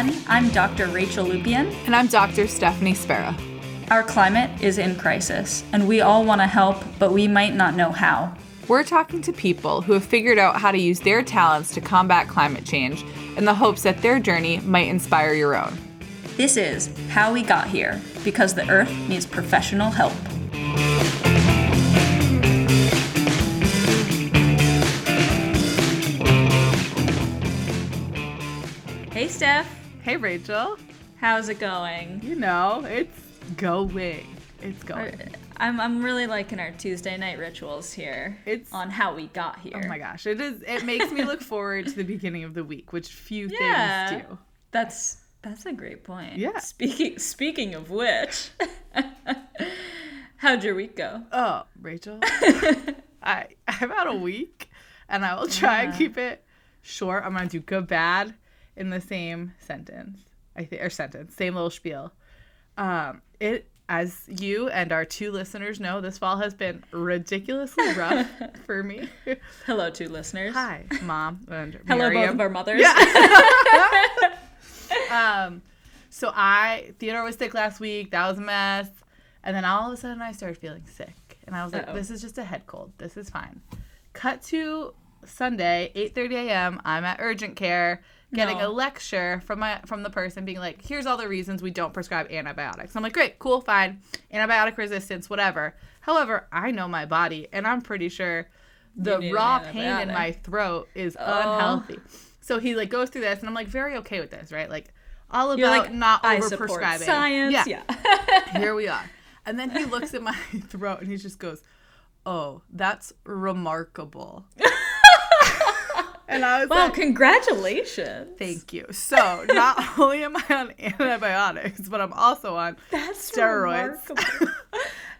everyone. I'm Dr. Rachel Lupien. And I'm Dr. Stephanie Spera. Our climate is in crisis, and we all want to help, but we might not know how. We're talking to people who have figured out how to use their talents to combat climate change in the hopes that their journey might inspire your own. This is How We Got Here, because the Earth needs professional help. Hey, Steph. Hey, Rachel. How's it going? You know, it's going. It's going. I'm, I'm really liking our Tuesday night rituals here. It's- on how we got here. Oh my gosh, it is. It makes me look forward to the beginning of the week, which few Yeah. things do. That's that's a great point. Yeah. Speaking speaking of which, how'd your week go? Oh, Rachel, I I've had a week, and I will try and keep it short. I'm gonna do good, bad in the same sentence. I think or sentence, same little spiel. Um, it as you and our two listeners know, this fall has been ridiculously rough for me. Hello, two listeners. Hi, mom and Hello, both of our mothers. Yeah. um, so I Theodore was sick last week. That was a mess. And then all of a sudden I started feeling sick, and I was like, Uh-oh. "This is just a head cold. This is fine." Cut to Sunday, 8:30 a.m. I'm at urgent care getting No. a lecture from my from the person being like, "Here's all the reasons we don't prescribe antibiotics." I'm like, "Great, cool, fine. Antibiotic resistance, whatever." However, I know my body, and I'm pretty sure the raw pain in my throat is Oh. unhealthy. So he like goes through this, and I'm like very okay with this, right? Like all about You're like not I over support prescribing. science. Yeah, Yeah. here we are. And then he looks at my throat and he just goes, "Oh, that's remarkable." and I was well, like, congratulations. "Thank you." So not only am I on antibiotics, but I'm also on That's steroids.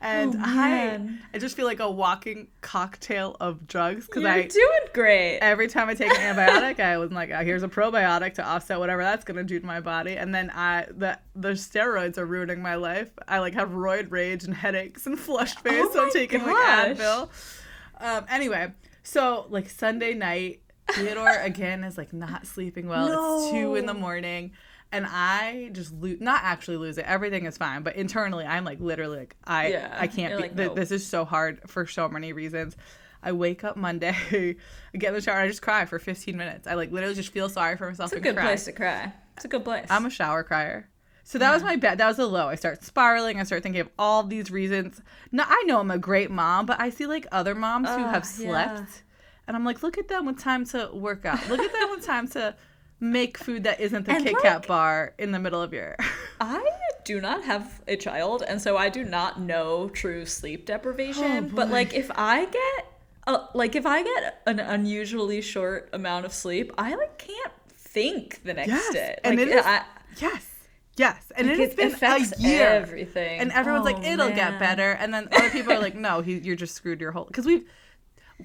and Oh, I. I just feel like a walking cocktail of drugs because You're I doing great. every time I take an antibiotic, I was like, oh, "Here's a probiotic to offset whatever that's gonna do to my body." And then I the the steroids are ruining my life. I like have roid rage and headaches and flushed face, Oh so I'm taking gosh. like Advil. Um, anyway, so like Sunday night, Theodore again is like not sleeping well. It's two in the morning. And I just lose, not actually lose it. Everything is fine, but internally, I'm like literally like I, Yeah, I can't you're be. like, th-. This is so hard for so many reasons. I wake up Monday, I get in the shower, and I just cry for 15 minutes. I like literally just feel sorry for myself It's a and good cry. place to cry. It's a good place. I'm a shower crier. So that was my bad. That was a low. I start spiraling. I start thinking of all these reasons. Now I know I'm a great mom, but I see like other moms who Ah, have slept, yeah. And I'm like, look at them with time to work out. Look at them with time to make food that isn't the And, Kit like- Kat bar in the middle of your. I do not have a child, and so I do not know true sleep deprivation. Oh, but like, if I get, uh, like, if I get an unusually short amount of sleep, I like can't think the next Yes, day. and Like, it is- I, yes, yes, and like, it has been affects a year. everything, And everyone's like, Oh, it'll man. get better. And then other people are like, no, he, you're just screwed your whole. Because we've,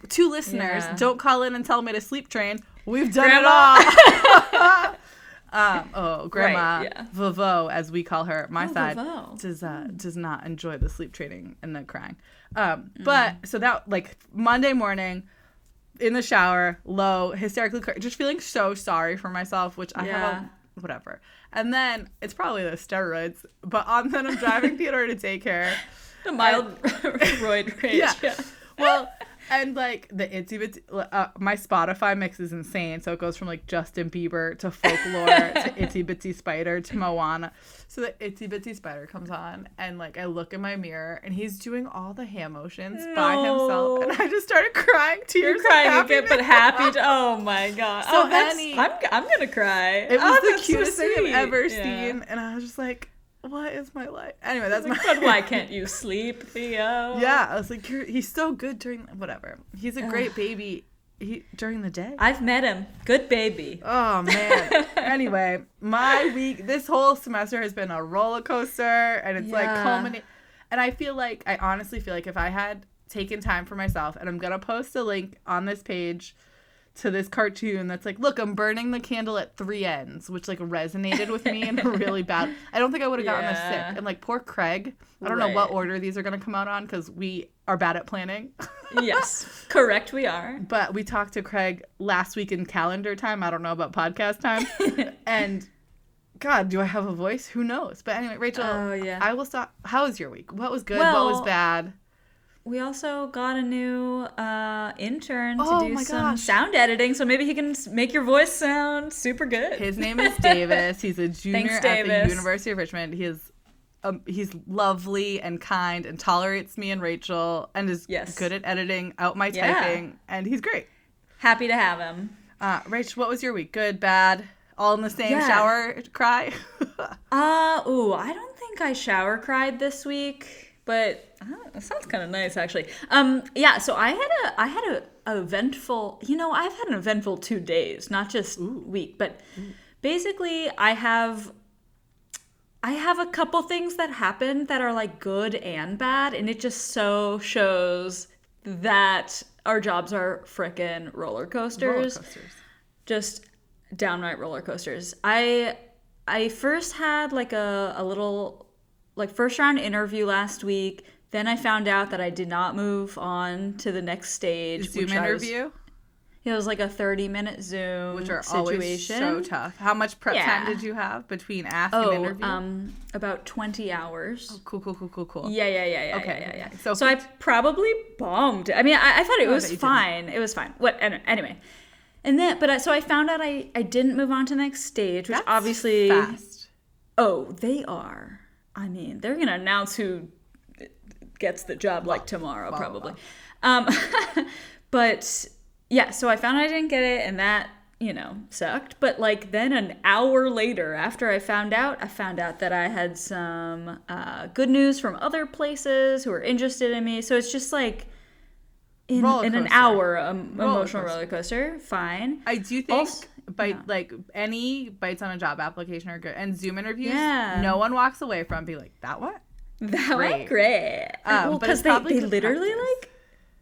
two listeners, Yeah. don't call in and tell me to sleep train. We've done Grandma. it all. um, oh, Grandma Right, yeah. Vavo, as we call her, my Oh, side, does uh, does not enjoy the sleep training and the crying. Um, But so that, like, Monday morning, in the shower, low, hysterically, cry, just feeling so sorry for myself, which I have a whatever. And then it's probably the steroids, but on then I'm driving Theodore to daycare. The mild roid rage. Yeah. Yeah. Well, and like the itsy bitsy, uh, my Spotify mix is insane. So it goes from like Justin Bieber to folklore to itsy bitsy spider to Moana. So the itsy bitsy spider comes on, and like I look in my mirror, and he's doing all the hand motions by himself, and I just started crying tears. You're crying again, but happy. To, oh my god! So oh, that's, I'm I'm gonna cry. It was oh, the that's so cutest thing I've ever Yeah. seen, and I was just like, "What is my life?" Anyway, that's my. But why can't you sleep, Theo? Yeah, I was like, You're, he's so good during whatever. He's a great baby. He during the day. I've met him. Good baby. Oh man. anyway, my week this whole semester has been a roller coaster and it's like Yeah. culminate and I feel like I honestly feel like if I had taken time for myself and I'm gonna post a link on this page to this cartoon that's like, look, I'm burning the candle at three ends, which like resonated with me in a really bad. I don't think I would have gotten this Yeah. sick. And like poor Craig, I don't know what order these are gonna come out on because we are bad at planning. yes, correct. We are. but we talked to Craig last week in calendar time. I don't know about podcast time. and God, do I have a voice? Who knows? But anyway, Rachel, Oh, yeah. I will stop. How was your week? What was good? what was bad? We also got a new uh, intern to Oh do some gosh. sound editing, so maybe he can make your voice sound super good. His name is Davis. He's a junior Thanks, at the University of Richmond. He is um, he's lovely and kind and tolerates me and Rachel and is Yes. good at editing out my Yeah. typing and he's great. Happy to have him. Uh, Rach, what was your week? Good, bad, all in the same Yeah. shower cry? Uh, ooh, I don't think I shower cried this week, but uh, it sounds kind of nice actually. Um, yeah, so I had a I had a, a eventful, you know, I've had an eventful two days, not just week, but basically I have I have a couple things that happened that are like good and bad, and it just so shows that our jobs are frickin' roller coasters Roller coasters. just downright roller coasters. I I first had like a, a little like first round interview last week. Then I found out that I did not move on to the next stage. Zoom which I was- interview, it was like a thirty minute Zoom which are situation. always so tough. How much prep time did you have between ask and Oh, interview? um, about twenty hours. cool, cool, cool, cool, cool. Yeah, yeah, yeah, yeah. Okay, yeah, yeah, yeah. so So, I probably bombed. I mean, I, I thought it Oh, was you didn't. fine. It was fine. What? Anyway, and then, but I, so I found out I I didn't move on to the next stage, which That's obviously fast. Oh, they are. I mean, they're gonna announce who gets the job like tomorrow, probably. Um, but yeah, so I found I didn't get it, and that you know sucked. But like then an hour later, after I found out, I found out that I had some uh, good news from other places who were interested in me. So it's just like. In, in an hour, um, Roller emotional coaster. roller coaster, fine. I do think Also- bite yeah. like any bites on a job application are good, and Zoom interviews. Yeah. no one walks away from be like that. What? That Great. went great. Um, well, because they, they literally practice. like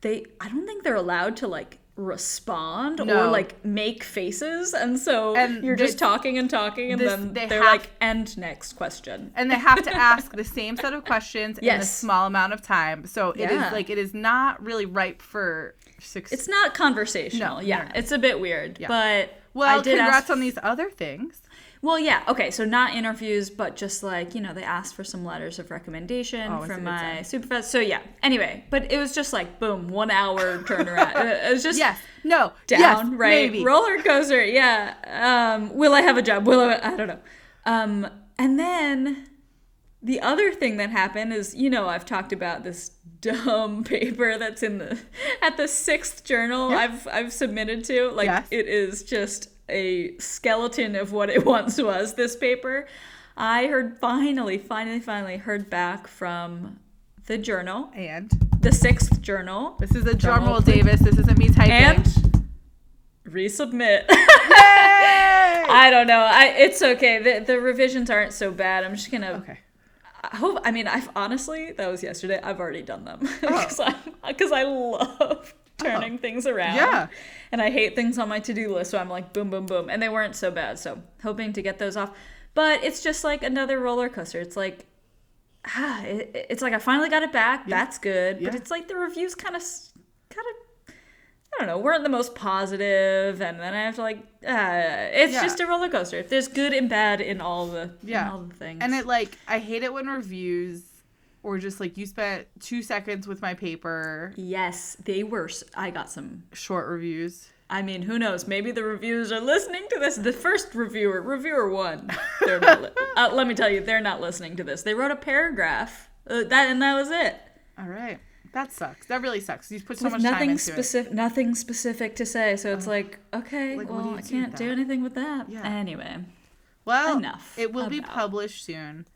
they. I don't think they're allowed to like respond No. or like make faces, and so And you're just talking and talking, and this- then they are have- like, end next question." And they have to ask the same set of questions in a small amount of time. So it is Yeah. like it is not really ripe for success. It's not conversational. No, yeah, no. it's a bit weird, Yeah. but well, I did congrats ask on these other things. Well, yeah, okay, so not interviews, but just like, you know, they asked for some letters of recommendation Always from my sign. supervisor. So, yeah, anyway, but it was just like, boom, one hour turnaround. it was just Yes. No. down, yes, right? Maybe. Roller coaster, yeah. Um, will I have a job? Will I? I don't know. Um, and then the other thing that happened is, you know, I've talked about this dumb paper that's in the at the sixth journal Yeah. I've I've submitted to. Like Yes. it is just a skeleton of what it once was. This paper. I heard finally, finally, finally heard back from the journal, And the sixth journal, this is a drum Drum roll, roll, Davis. This isn't me typing. and resubmit. Yay! I don't know. I it's okay. The the revisions aren't so bad. I'm just gonna okay. I hope. I mean, I've honestly that was yesterday. I've already done them Oh. because I because I love turning things around. Yeah. and I hate things on my to do list. So I'm like boom, boom, boom, and they weren't so bad. So hoping to get those off. But it's just like another roller coaster. It's like. Ah, it, it's like I finally got it back. That's good. But it's like the reviews kind of, kind of, I don't know, weren't the most positive, and then I have to like, uh, it's Yeah. just a roller coaster. There's good and bad in all the, Yeah. all the things. And it like I hate it when reviews or just like you spent two seconds with my paper. Yes, they were. I got some. Short reviews. I mean, who knows? Maybe the reviewers are listening to this. The first reviewer, reviewer one, they're not. Li- uh, let me tell you, they're not listening to this. They wrote a paragraph. Uh, that and that was it. All right. That sucks. That really sucks. You put so much time nothing into it. specific, nothing specific to say. So it's like, okay, Like, do well, I can't do anything with that. Yeah. Anyway, Well, Enough it will be published soon.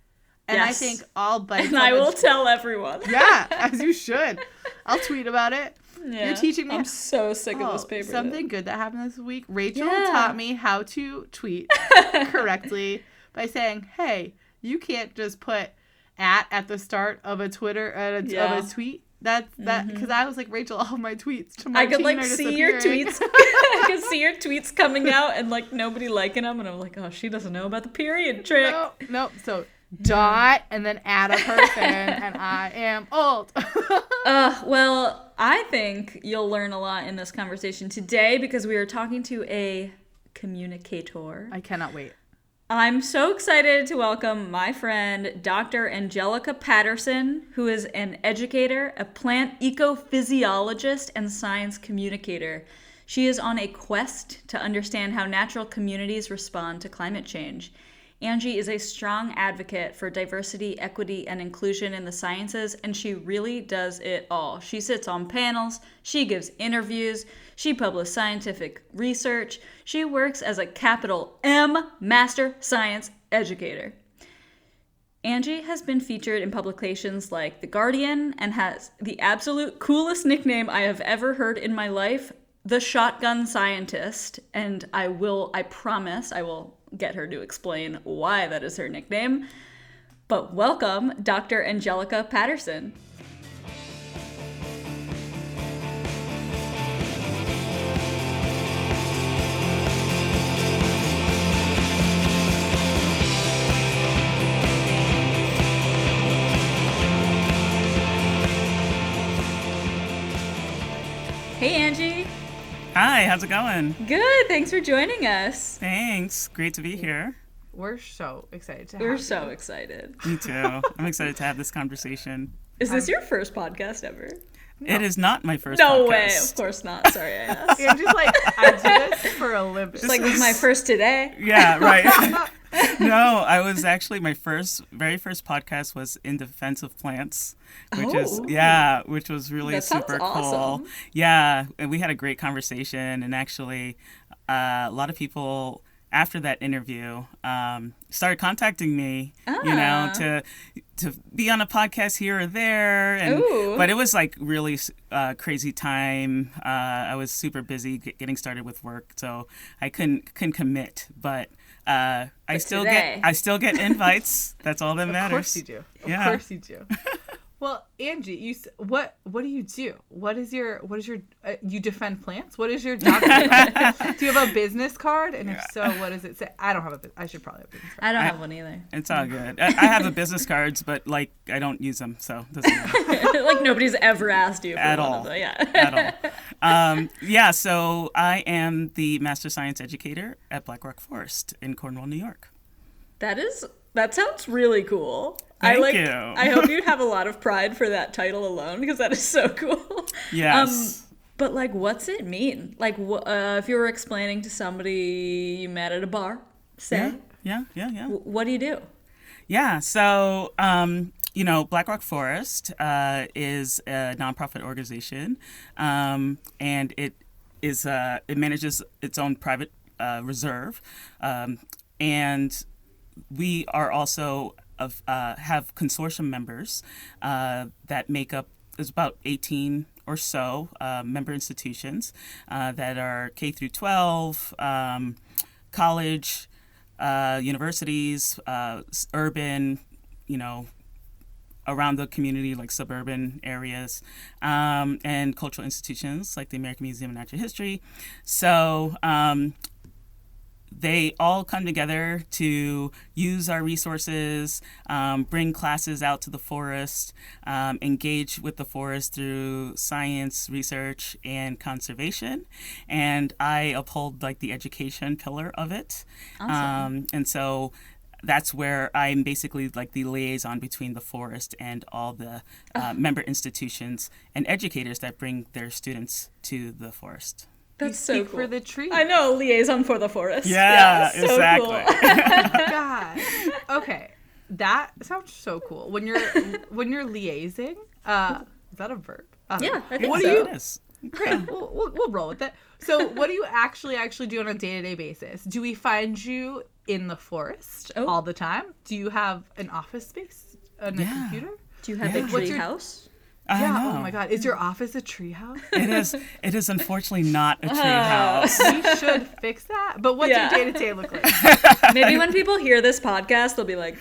And I think all and I will tell everyone. Yeah, as you should. I'll tweet about it. Yeah. You're teaching me- I'm so sick of this Oh, paper. Something good that happened this week. Rachel Yeah. taught me how to tweet correctly by saying, "Hey, you can't just put at at the start of a Twitter uh, Yeah. Of a tweet." That's that because I was like, Rachel, all my tweets I could like see your tweets. I could see your tweets coming out and like nobody liking them, and I'm like, oh, she doesn't know about the period trick. no, no. So dot and then add a person, and I am old. Uh, well, I think you'll learn a lot in this conversation today because we are talking to a communicator. I cannot wait. I'm so excited to welcome my friend, Dr. Angelica Patterson, who is an educator, a plant ecophysiologist, and science communicator. She is on a quest to understand how natural communities respond to climate change. Angie is a strong advocate for diversity, equity, and inclusion in the sciences, and she really does it all. She sits on panels, she gives interviews, she publishes scientific research, she works as a capital M master science educator. Angie has been featured in publications like The Guardian and has the absolute coolest nickname I have ever heard in my life, the Shotgun Scientist. And I will, I promise, I will get her to explain why that is her nickname. But welcome, Dr. Angelica Patterson. Hey, Angie. Hi, how's it going? Good. Thanks for joining us. Thanks. Great to be here. We're so excited to We're have so you. excited. Me too. I'm excited to have this conversation. Is this um, your first podcast ever? It is not my first No podcast. way. Of course not. Sorry, I asked. just like, I do this for a living. It's like this is my first today. Yeah, right. no, I was actually my first very first podcast was in defense of plants, which is Oh. yeah, which was really super awesome. cool. Yeah, and we had a great conversation and actually uh, a lot of people after that interview um, started contacting me, you know, Ah. to to be on a podcast here or there and Ooh. but it was like really uh, crazy time uh, i was super busy getting started with work so i couldn't couldn't commit but uh, i still today. get i still get invites that's all that matters. Of course you do. Of Yeah. course you do. well, Angie, you what what do you do? What is your what is your uh, you defend plants? What is your job? do you have a business card? And if so, what does it say? I don't have a. bu- I should probably have a business card. I don't I- have one either. it's all good I, I have the business cards but like i don't use them so doesn't matter like nobody's ever asked you for At one all. of them. Yeah. at all um, yeah so i am the master science educator at black rock forest in cornwall new york That is that sounds really cool. I like you. I hope you'd have a lot of pride for that title alone because that is so cool. yes But like what's it mean? Like wh- uh, if you were explaining to somebody you met at a bar, say, yeah yeah yeah yeah wh- what do you do? Yeah, so um, you know, Black Rock Forest uh, is a nonprofit organization, um, and it is uh, it manages its own private uh, reserve, um, and we are also of uh, have consortium members uh, that make up is about 18 or so uh, member institutions uh, that are K through 12, um, college, uh, universities, uh, urban, you know, around the community, like suburban areas, um, and cultural institutions like the American Museum of Natural History. So um, they all come together to use our resources, um, bring classes out to the forest, um, engage with the forest through science, research, and conservation. And I uphold like the education pillar of it. Um, and so that's where I'm basically like the liaison between the forest and all the uh, member institutions and educators that bring their students to the forest. That's you so speak cool. for the tree. I know liaison for the forest. Yeah, so exactly. cool. God. Okay, that sounds so cool. When you're when you're liaising, uh, is that a verb? Uh, Yeah, I think what so. do you? It is. Great. We'll, we'll, we'll roll with it. So, what do you actually actually do on a day to day basis? Do we find you in the forest Oh. all the time? Do you have an office space and a computer? Do you have Yeah. a What's tree your- house? I yeah. know. Oh my God. Is your office a treehouse? It is. It is unfortunately not a tree Uh, house. we should fix that. But what's Yeah. your day to day look like? Maybe when people hear this podcast, they'll be like,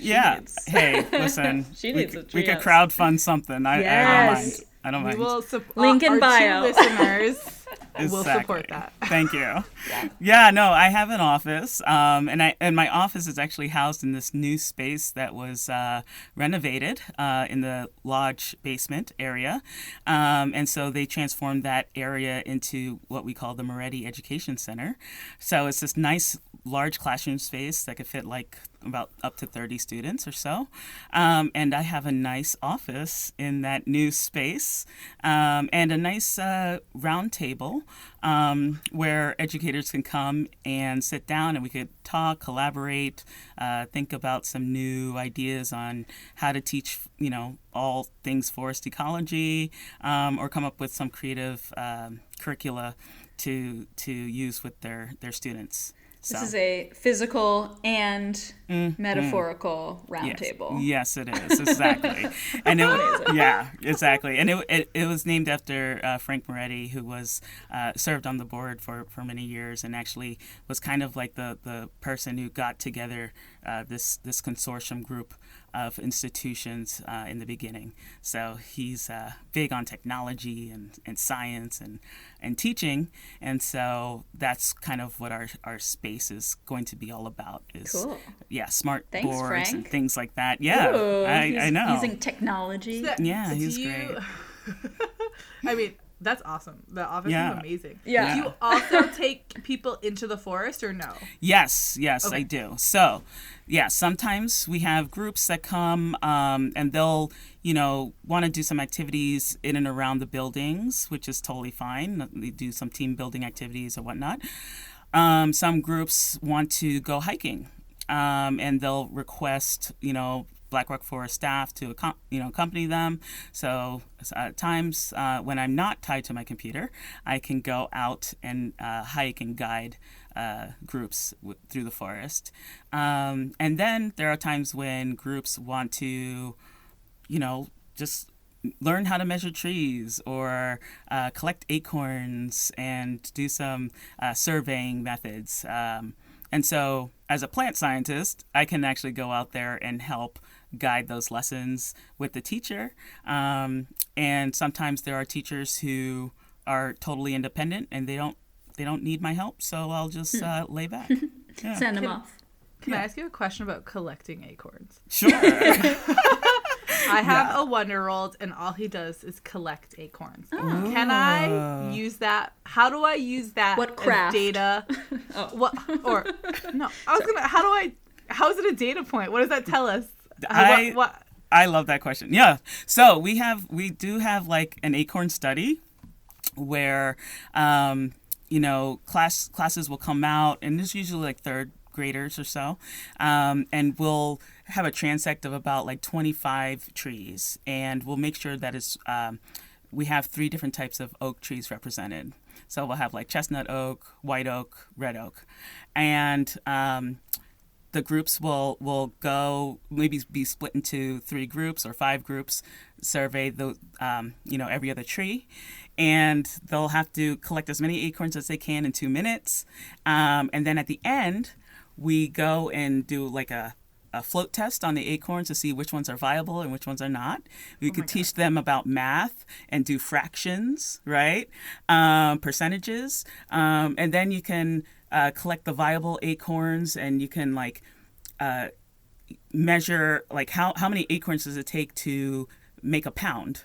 yeah. needs- Hey, listen. She we, needs c- a we could treehouse. crowdfund something. I, I don't Yes. mind. I don't We mind. will support Link in our bio. We'll support that. Thank you. yeah. no, I have an office, um, and I and my office is actually housed in this new space that was uh, renovated uh, in the lodge basement area, um, and so they transformed that area into what we call the Moretti Education Center. So it's this nice large classroom space that could fit like about up to 30 students or so. Um, and I have a nice office in that new space um, and a nice uh, round table um, where educators can come and sit down and we could talk, collaborate, uh, think about some new ideas on how to teach, you know, all things forest ecology um, or come up with some creative um, curricula to, to use with their, their students. So. This is a physical and mm, metaphorical mm. roundtable. Yes, it is exactly, and it, yeah, exactly, and it, it, it was named after uh, Frank Moretti, who was uh, served on the board for, for many years, and actually was kind of like the, the person who got together uh, this this consortium group of institutions uh, in the beginning. So he's uh, big on technology and, and science and, and teaching. And so that's kind of what our, our space is going to be all about is cool. yeah, smart Thanks, boards Frank. and things like that. Yeah, Ooh, I, I, know. Using technology. So, yeah, so he's you, great. I mean, that's awesome. The office Yeah. is amazing. Yeah. Do you also take people into the forest or no? Yes, yes, I do. So, yeah, sometimes we have groups that come um, and they'll, you know, want to do some activities in and around the buildings, which is totally fine. They do some team building activities or whatnot. Um, some groups want to go hiking um, and they'll request, you know, Black Rock Forest staff to you know accompany them. So at times uh, when I'm not tied to my computer, I can go out and uh, hike and guide uh, groups w- through the forest. Um, and then there are times when groups want to, you know, just learn how to measure trees or uh, collect acorns and do some uh, surveying methods. Um, and so, as a plant scientist, I can actually go out there and help guide those lessons with the teacher. Um, and sometimes there are teachers who are totally independent and they don't they don't need my help, so I'll just uh, lay back. Yeah. Send them Can- off. Can I ask you a question about collecting acorns? Sure. I have a one year old and all he does is collect acorns. Can I use that? How do I use that What as craft? data? Oh. What or no, I was gonna how do I how is it a data point? What does that tell us? I- what, what I love that question. Yeah. So we have we do have like an acorn study where um, you know class classes will come out and it's usually like third graders or so um, and we'll have a transect of about like 25 trees and we'll make sure that it's um, we have three different types of oak trees represented so we'll have like chestnut oak white oak red oak and um, the groups will will go maybe be split into three groups or five groups survey the um, you know every other tree and they'll have to collect as many acorns as they can in two minutes um, and then at the end we go and do like a a float test on the acorns to see which ones are viable and which ones are not. We could teach them about math and do fractions, right? Um, percentages. Um, and then you can uh, collect the viable acorns and you can like uh, measure like how, how many acorns does it take to make a pound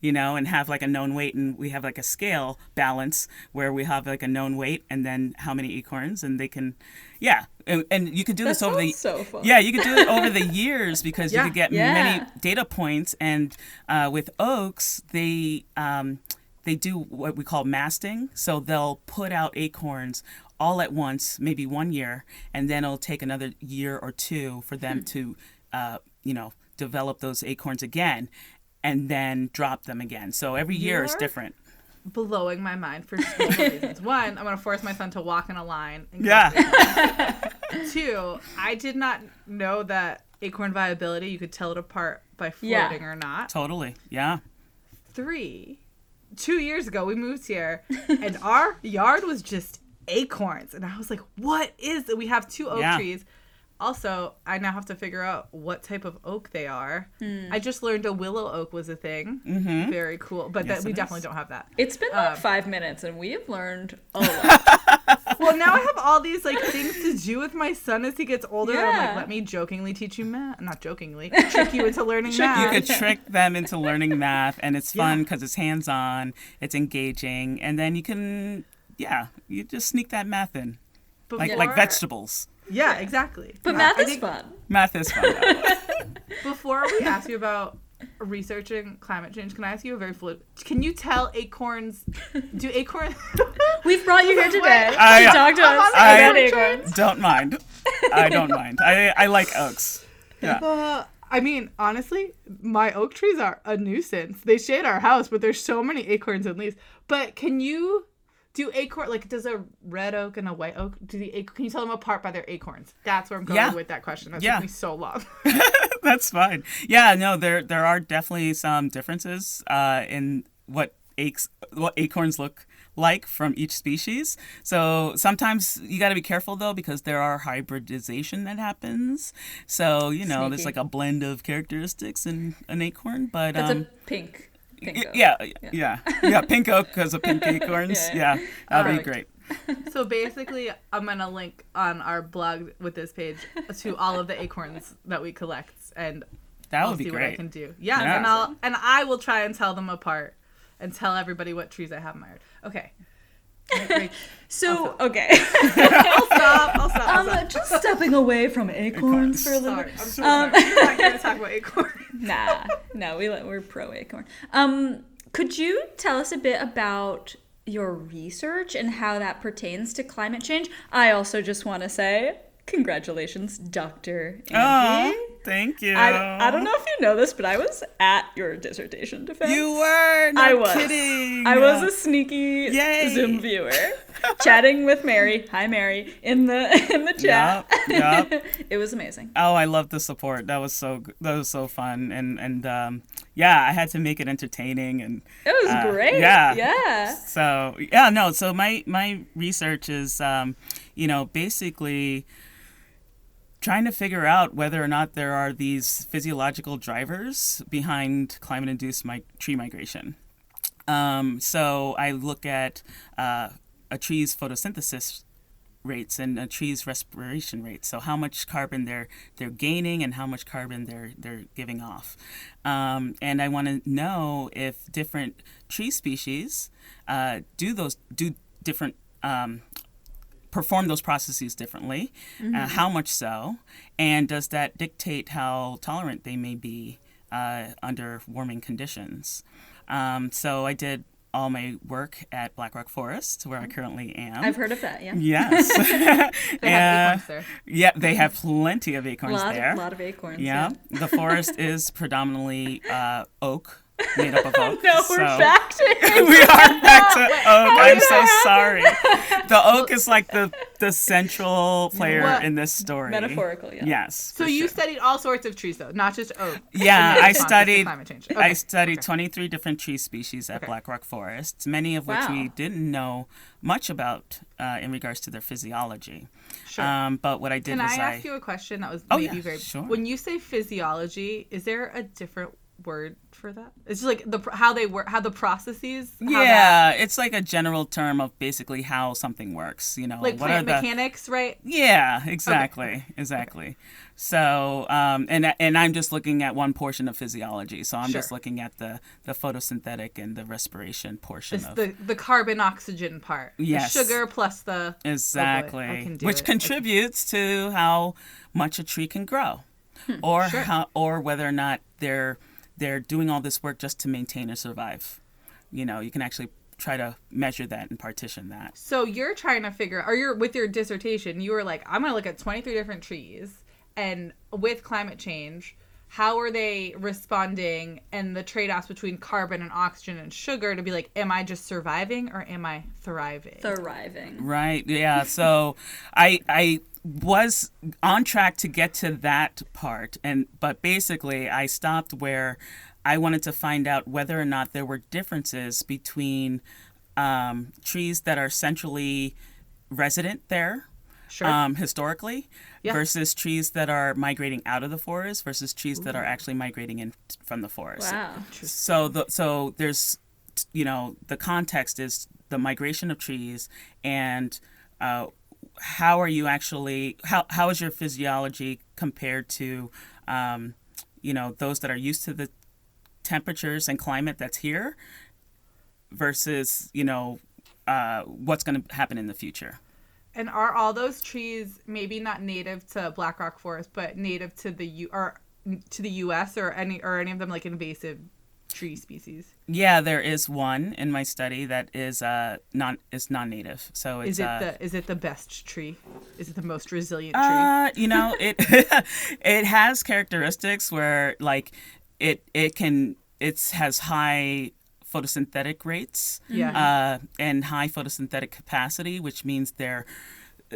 you know and have like a known weight and we have like a scale balance where we have like a known weight and then how many acorns and they can yeah and, and you can do That this over the so yeah you can do it over the years because Yeah. you could get Yeah. many data points and uh, with oaks they um, they do what we call masting so they'll put out acorns all at once maybe one year and then it'll take another year or two for them to uh, you know develop those acorns again and then drop them again so every year is You're- different blowing my mind for two reasons. One, I'm gonna force my son to walk in a line. And Yeah. Two, I did not know that acorn viability you could tell it apart by Yeah. floating or not. totally yeah Three, two years ago we moved here, and our yard was just acorns, and I was like, "What is it?" We have two oak Yeah. trees. Also, I now have to figure out what type of oak they are. Hmm. I just learned a willow oak was a thing. Mm-hmm. Very cool, but Yes, that we it definitely is. don't have that. It's been like Um, five minutes, and we have learned a lot. Well, now I have all these like things to do with my son as he gets older. I'm like, let me jokingly teach you math. Not jokingly, trick you into learning Trick math. you could trick them into learning math and it's fun Yeah. because it's hands-on it's engaging and then you can yeah you just sneak that math in like like vegetables Yeah, exactly. But Yeah, math is think fun. math is fun. Before we ask you about researching climate change, can I ask you a very fluid? Can you tell acorns? Do acorns? We've brought you here today I- to talk to I'm us on the about I- acorns. don't mind i don't mind i i like oaks yeah Uh, I mean, honestly, my oak trees are a nuisance. They shade our house, but there's so many acorns and leaves. But can you do acorn like does a red oak and a white oak do the ac- can you tell them apart by their acorns? That's where I'm going Yeah. with that question. That Yeah. took me so long. that's fine yeah no there there are definitely some differences uh in what aches what acorns look like from each species so sometimes you got to be careful though because there are hybridization that happens so you know there's like a blend of characteristics in an acorn but That's um a pink. Pink y- yeah yeah yeah pink oak because of pink acorns Yeah. yeah, that'd be great so basically, I'm gonna link on our blog with this page to all of the acorns that we collect, and that I'll would be see what I great can do. Yeah, Yeah. and I'll and I will try and tell them apart and tell everybody what trees I have in my yard. Okay. Great. So okay, I'll stop. I'll stop. I'll um, stop. just stepping away from acorns for a little Sorry, bit. I'm so Um, sorry. We're not here to talk about acorns. Nah, no, we let- we're pro acorn. Um, could you tell us a bit about your research and how that pertains to climate change? I also just want to say congratulations, Doctor oh thank you I, I don't know if you know this, but I was at your dissertation defense. you were no I was. kidding I was a sneaky Yay. Zoom viewer, chatting with Mary. Hi, Mary, in the in the chat. Yup, yup. it was amazing. Oh, I love the support. That was so that was so fun, and and um, yeah, I had to make it entertaining, and It was Uh, great. yeah. yeah. so yeah, no. So my my research is, um, you know, basically trying to figure out whether or not there are these physiological drivers behind climate-induced mi- tree migration. Um, so I look at uh, a tree's photosynthesis rates and a tree's respiration rates. So how much carbon they're they're gaining and how much carbon they're they're giving off. Um, and I want to know if different tree species uh, do those do different um, perform those processes differently. Uh, how much so, and does that dictate how tolerant they may be uh, under warming conditions? Um, so I did all my work at Black Rock Forest, where I currently am. I've heard of that. Yeah. Yes. They have Uh, acorns there. yeah, they have plenty of acorns lot, there. A lot of acorns. yeah, the forest is predominantly uh, oak, made up of oak. No, we're so- back to we are back to oak. I'm so that sorry. The oak is like the the central player What? in this story. Metaphorical, yeah. Yes. So you sure. studied all sorts of trees, though, not just oak. Yeah, I studied. climate change. I studied okay. 23 different tree species at Okay. Black Rock Forest, many of which Wow. we didn't know much about uh, in regards to their physiology. Sure. Um, but what I did Can was I ask you a question that was Oh, maybe yeah, very sure. when you say physiology, is there a different word for that? It's just like the how they work, how the processes. how that- Yeah, it's like a general term of basically how something works. You know, like what are plant the mechanics, right? Yeah, exactly, exactly. So, um, and and I'm just looking at one portion of physiology. So I'm just looking at the the photosynthetic and the respiration portion It's of the the carbon oxygen part. Yes. The sugar plus the exactly, can which it. contributes to how much a tree can grow, or Hmm, Sure. how or whether or not they're they're doing all this work just to maintain or survive. You know, you can actually try to measure that and partition that. So you're trying to figure, or you're with your dissertation, you were like, I'm going to look at 23 different trees, and with climate change, how are they responding, and the trade-offs between carbon and oxygen and sugar to be like, am I just surviving or am I thriving? Thriving. Right. Yeah. So I I was on track to get to that part and but basically I stopped where I wanted to find out whether or not there were differences between um, trees that are centrally resident there Sure. um, historically Yeah. versus trees that are migrating out of the forest versus trees that are actually migrating in from the forest. Wow. So the so there's you know the context is the migration of trees and uh, how are you actually how how is your physiology compared to um, you know those that are used to the temperatures and climate that's here versus you know uh, what's going to happen in the future. And are all those trees maybe not native to Black Rock Forest, but native to the U or to the U.S. or any or any of them like invasive tree species? Yeah, there is one in my study that is uh non is non-native. So it's Is it uh, the is it the best tree? Is it the most resilient tree? Uh, you know, it it has characteristics where like it it can it has high photosynthetic rates Yeah. uh, and high photosynthetic capacity, which means they're,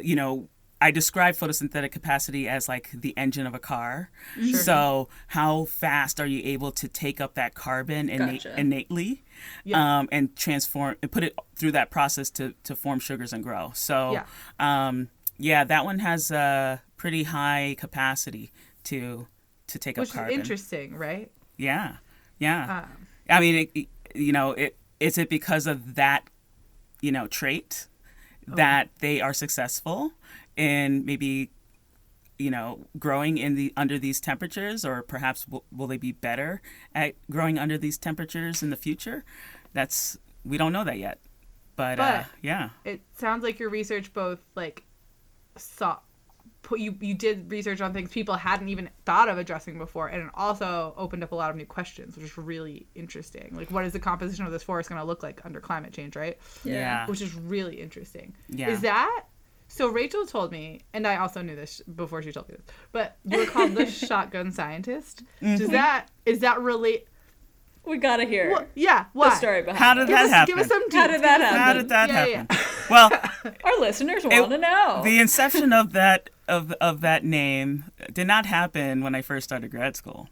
you know, I describe photosynthetic capacity as like the engine of a car. So how fast are you able to take up that carbon innate, Gotcha. innately, Yeah. um, and transform and put it through that process to to form sugars and grow. So Yeah. um, yeah, that one has a pretty high capacity to to take Which up is carbon. interesting, right? Yeah, yeah. Um, I mean, it, you know, it is it because of that, you know, trait that they are successful in maybe, you know, growing in the under these temperatures, or perhaps will, will they be better at growing under these temperatures in the future? That's we don't know that yet, but, uh, But- yeah, it sounds like your research both like saw put you you did research on things people hadn't even thought of addressing before and it also opened up a lot of new questions which is really interesting. Like what is the composition of this forest going to look like under climate change right? Yeah, which is really interesting. Yeah. is that so rachel told me and i also knew this before she told me this but you were called the shotgun scientist Mm-hmm. does that is that relate We gotta hear what, yeah why the story behind How it. did give that us, happen? give us some How did that give us some How happen? did that Yeah, happen? yeah. Well, Our listeners want to know. the inception of that of of that name did not happen when I first started grad school.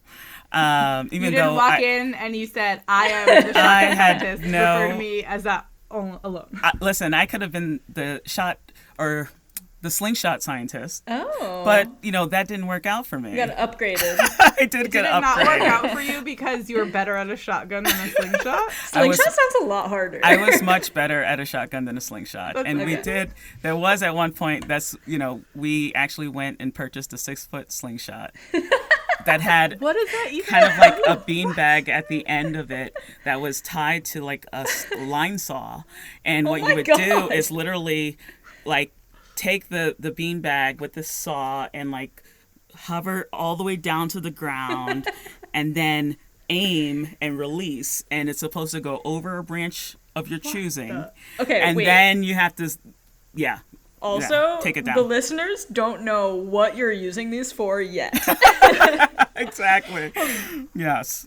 Um, even You didn't though walk I, in and you said, "I am the shotgun I had scientist." no- Refer to me as that alone. I, listen, I could have been the shot or the slingshot scientist, oh. but you know that didn't work out for me. you got upgraded. I did Did get it not work out for you because you were better at a shotgun than a slingshot? I was- Slingshot sounds a lot harder. I was much better at a shotgun than a slingshot, That's and we did. There was at one point that's you know we actually went and purchased a six foot slingshot that had What is that even? kind of like a bean bag at the end of it that was tied to like a line saw. And oh what Oh my you would God. do is literally like take the the bean bag with the saw and like hover all the way down to the ground and then aim and release and it's supposed to go over a branch of your choosing. okay, And wait. then you have to yeah. also, take it down. the listeners don't know what you're using these for yet. Exactly. yes.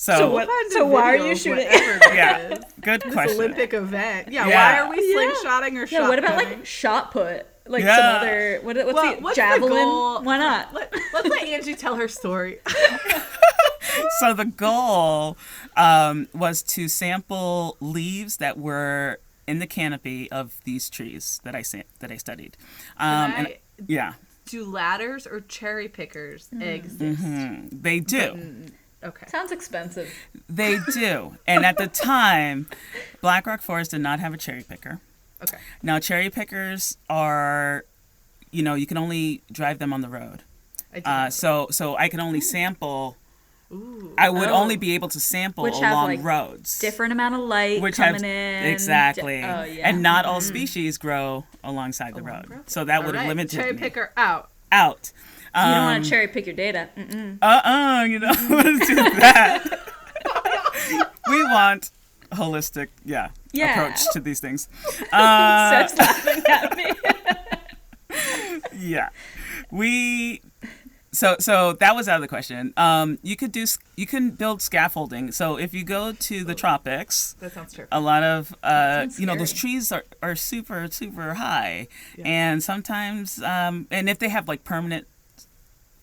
So, So what- Find a so why are you shooting- whatever this Yeah. is. good This question. Olympic event. Yeah, Yeah. Why are we Yeah. slingshotting or yeah, what about like shot put? Like Yeah. some other what, what's Well, the what's the javelin? goal? Why not? Let, let's let Angie tell her story. so the goal um, was to sample leaves that were in the canopy of these trees that I sa- that I studied. Um, Can and yeah, Do ladders or cherry pickers Hmm. exist? they do. Okay. Sounds expensive. They do. And at the time, Black Rock Forest did not have a cherry picker. Okay. Now, cherry pickers are, you know, you can only drive them on the road. I did Uh, so, so I can only sample. Ooh. I would Oh. only be able to sample Which have, along like, roads. Different amount of light which coming have in. exactly, Di- oh yeah. and not all species grow alongside the road. road. So that All would have right, limited Cherry me picker out. out. You don't Um, want to cherry pick your data. Mm-mm. uh-uh, you want to do that. we want holistic, yeah, Yeah. approach to these things. Uh, laughing at me. yeah, we. So, so that was out of the question. Um, you could do, you can build scaffolding. So if you go to the tropics, That sounds terrible. a lot of uh, you know those trees are, are super super high Yeah. and sometimes um, and if they have like permanent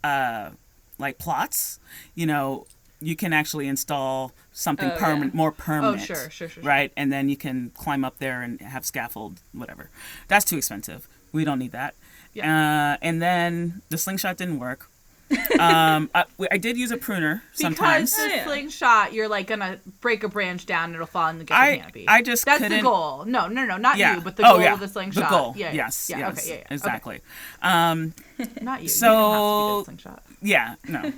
uh, like plots you know you can actually install something Oh, yeah. permanent more permanent sure, sure, sure, sure. right and then you can climb up there and have scaffold whatever that's too expensive we don't need that Uh, and then the slingshot didn't work. Um, I, I did use a pruner sometimes. Because the slingshot, you're like gonna break a branch down, and it'll fall in the I- the canopy. I just that's the couldn't- goal. No, no, no, not yeah. you, but the oh, goal yeah. of the slingshot. The goal. Yeah, yes. yeah. Yes. Okay. Yeah. yeah. Exactly. Um, Not you. So- you didn't have to be the slingshot. yeah. No.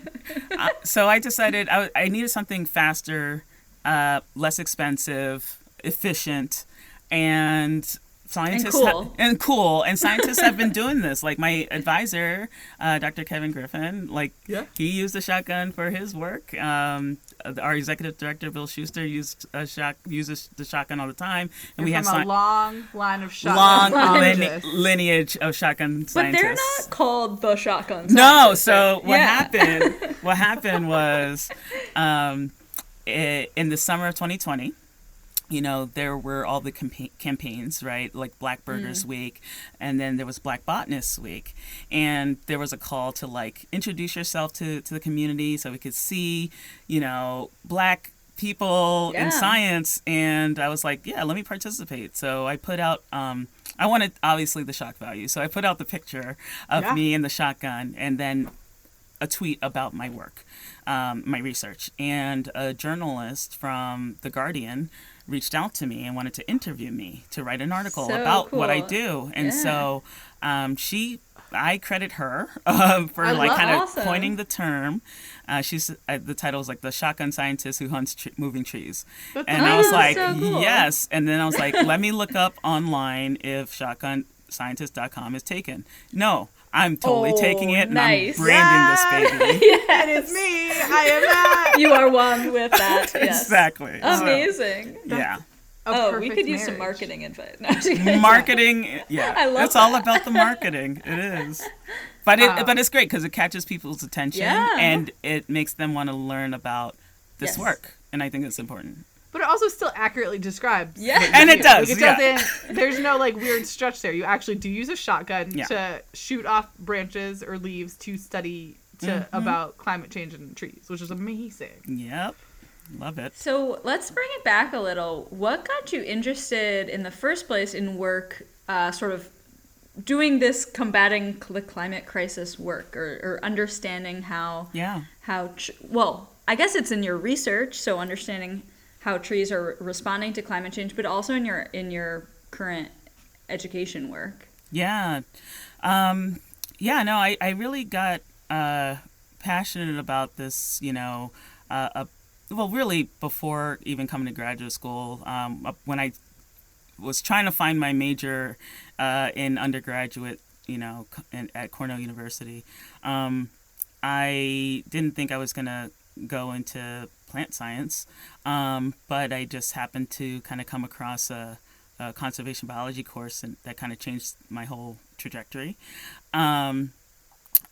uh, so I decided I, I needed something faster, uh, less expensive, efficient, and scientists ha- cool. and cool and scientists have been doing this like my advisor uh, dr kevin griffin like Yeah. he used a shotgun for his work um, our executive director bill schuster used a shot uses the shotgun all the time and we You're have from a sci- long line of shotgun long line- lineage of shotgun But scientists they're not called the shotgun. no so what Yeah. happened what happened was um, i- in the summer of 2020 you know there were all the campa- campaigns right? Like black birders week and then there was black botanists week. And there was a call to like introduce yourself to, to the community so we could see you know black people Yeah. in science. And i was like yeah let me participate. So i put out um, i wanted obviously the shock value. So i put out the picture of Yeah. me and the shotgun and then a tweet about my work, um, my research, and a journalist from The Guardian reached out to me and wanted to interview me to write an article So about what I do. And Yeah. so um, she, I credit her um, for I like kind of Awesome. coining the term. Uh, she's uh, the title is like the shotgun scientist who hunts tr- moving trees, That's and I was like, so cool. yes. And then I was like, let me look up online if shotgunscientist.com is taken. No, I'm totally Oh, taking it and oh, nice. I'm branding this baby. It is me. I am that. you are one with that. Yes. Exactly. So, Amazing. yeah. Oh, we perfect could use some marketing advice. No, I'm just kidding. Marketing, yeah. I love it's all about the marketing. It is. But it but it's great because it catches people's attention Yeah. and it makes them want to learn about this Yes. work. And I think it's important. But it also still accurately describes. Yeah. And it does, Like, it yeah. doesn't. There's no like weird stretch there. You actually do use a shotgun Yeah. to shoot off branches or leaves to study to Mm-hmm. about climate change in trees, which is amazing. Yep. Love it. So let's bring it back a little. What got you interested in the first place in work, uh, sort of doing this combating the climate crisis work, or, or understanding how Yeah. how tr- well, I guess it's in your research, so understanding how trees are responding to climate change, but also in your in your current education work. Yeah. Um, yeah, no, I, I really got uh, passionate about this, you know, uh, well, really before even coming to graduate school, um, when I was trying to find my major uh, in undergraduate, you know, in, at Cornell University, um, I didn't think I was to go into plant science, um, but I just happened to kind of come across a, a conservation biology course, and that kind of changed my whole trajectory. Um,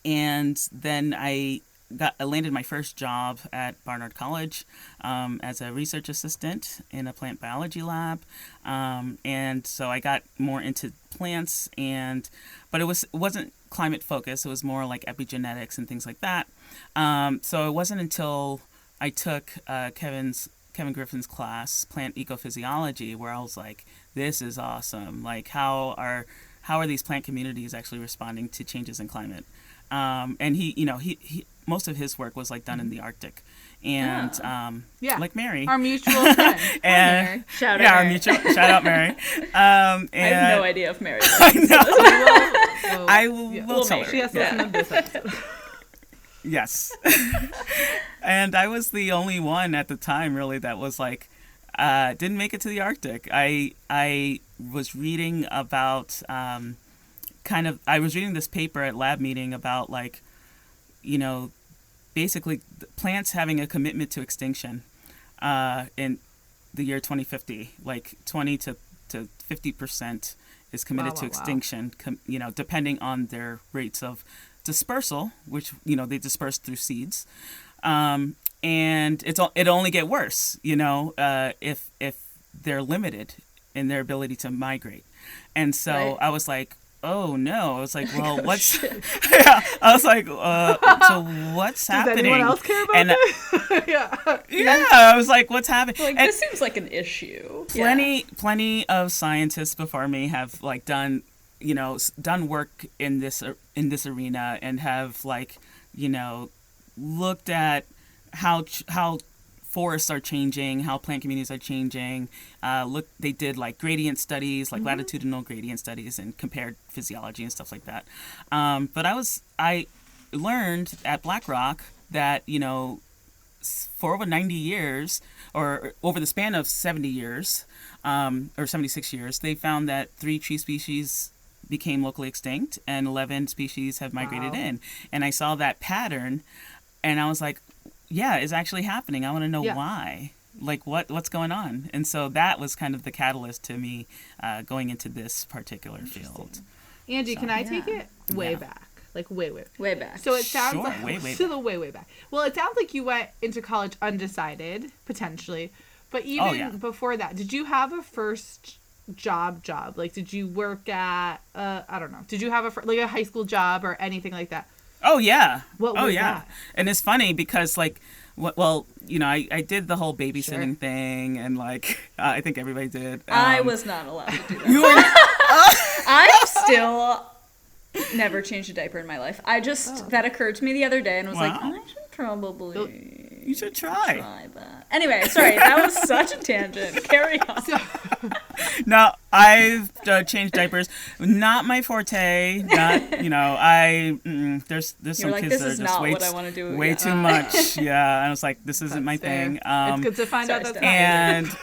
and then I got I landed my first job at Barnard College um, as a research assistant in a plant biology lab, um, and so I got more into plants and, but it was it wasn't climate focused. It was more like epigenetics and things like that. Um, so it wasn't until I took uh, Kevin's Kevin Griffin's class, plant ecophysiology, where I was like, this is awesome. Like how are how are these plant communities actually responding to changes in climate? Um, and he, you know, he, he most of his work was like done in the Arctic, and um, Yeah. like Mary, Our mutual friend. and Mary. Shout out yeah, our mutual shout out Mary. Um, and I have no idea if Mary. I know. So, I will, yeah. We'll tell make her. She has to listen to this episode. Yes. and I was the only one at the time really that was like uh, didn't make it to the Arctic. I I was reading about um, kind of I was reading this paper at lab meeting about like you know basically plants having a commitment to extinction uh, in the year 2050 like 20 to to 50 percent is committed Wow, to wow, wow. extinction com- you know depending on their rates of dispersal which you know they disperse through seeds. Um, and it's it only get worse you know uh, if if they're limited in their ability to migrate. And so Right. i was like oh no. I was like well Oh, what's yeah. I was like uh, so what's Does happening? anyone else care about and this? yeah. yeah i was like what's happening? Like and this seems like an issue. plenty plenty of scientists before me have like done you know done work in this in this arena and have like you know looked at how ch- how forests are changing, how plant communities are changing. Uh, look, they did like gradient studies, like latitudinal gradient studies, and compared physiology and stuff like that. Um, but I was I learned at Black Rock that you know for over 90 years or over the span of 70 years um, or 76 years they found that three tree species became locally extinct and 11 species have migrated Wow. in and i saw that pattern and i was like yeah it's actually happening i want to know Yeah. why like what what's going on and so that was kind of the catalyst to me uh, going into this particular field Angie, can I take it way Yeah. back? Like way, way. Way back. So it sounds Sure, like way, way to the way, way back. Well, it sounds like you went into college undecided, potentially. But even Oh, yeah. before that, did you have a first job job? Like, did you work at uh, I don't know. Did you have a like a high school job or anything like that? Oh yeah. What oh was yeah. that? And it's funny because like, wh- well, you know, I, I did the whole babysitting Sure. thing, and like, uh, I think everybody did. I Um, was not allowed to do that. You were. I'm still never changed a diaper in my life. I just Oh. that occurred to me the other day and was like, I should probably You should try. try that. Anyway, sorry, that was such a tangent. Carry on. No, I've uh, changed diapers. Not my forte. Not you know. I mm, there's there's You're some like, kids that are just way what I t- do. Way Yeah. too much. Yeah. And I was like, this isn't my Fair. thing. Um, it's good to find sorry, out that's and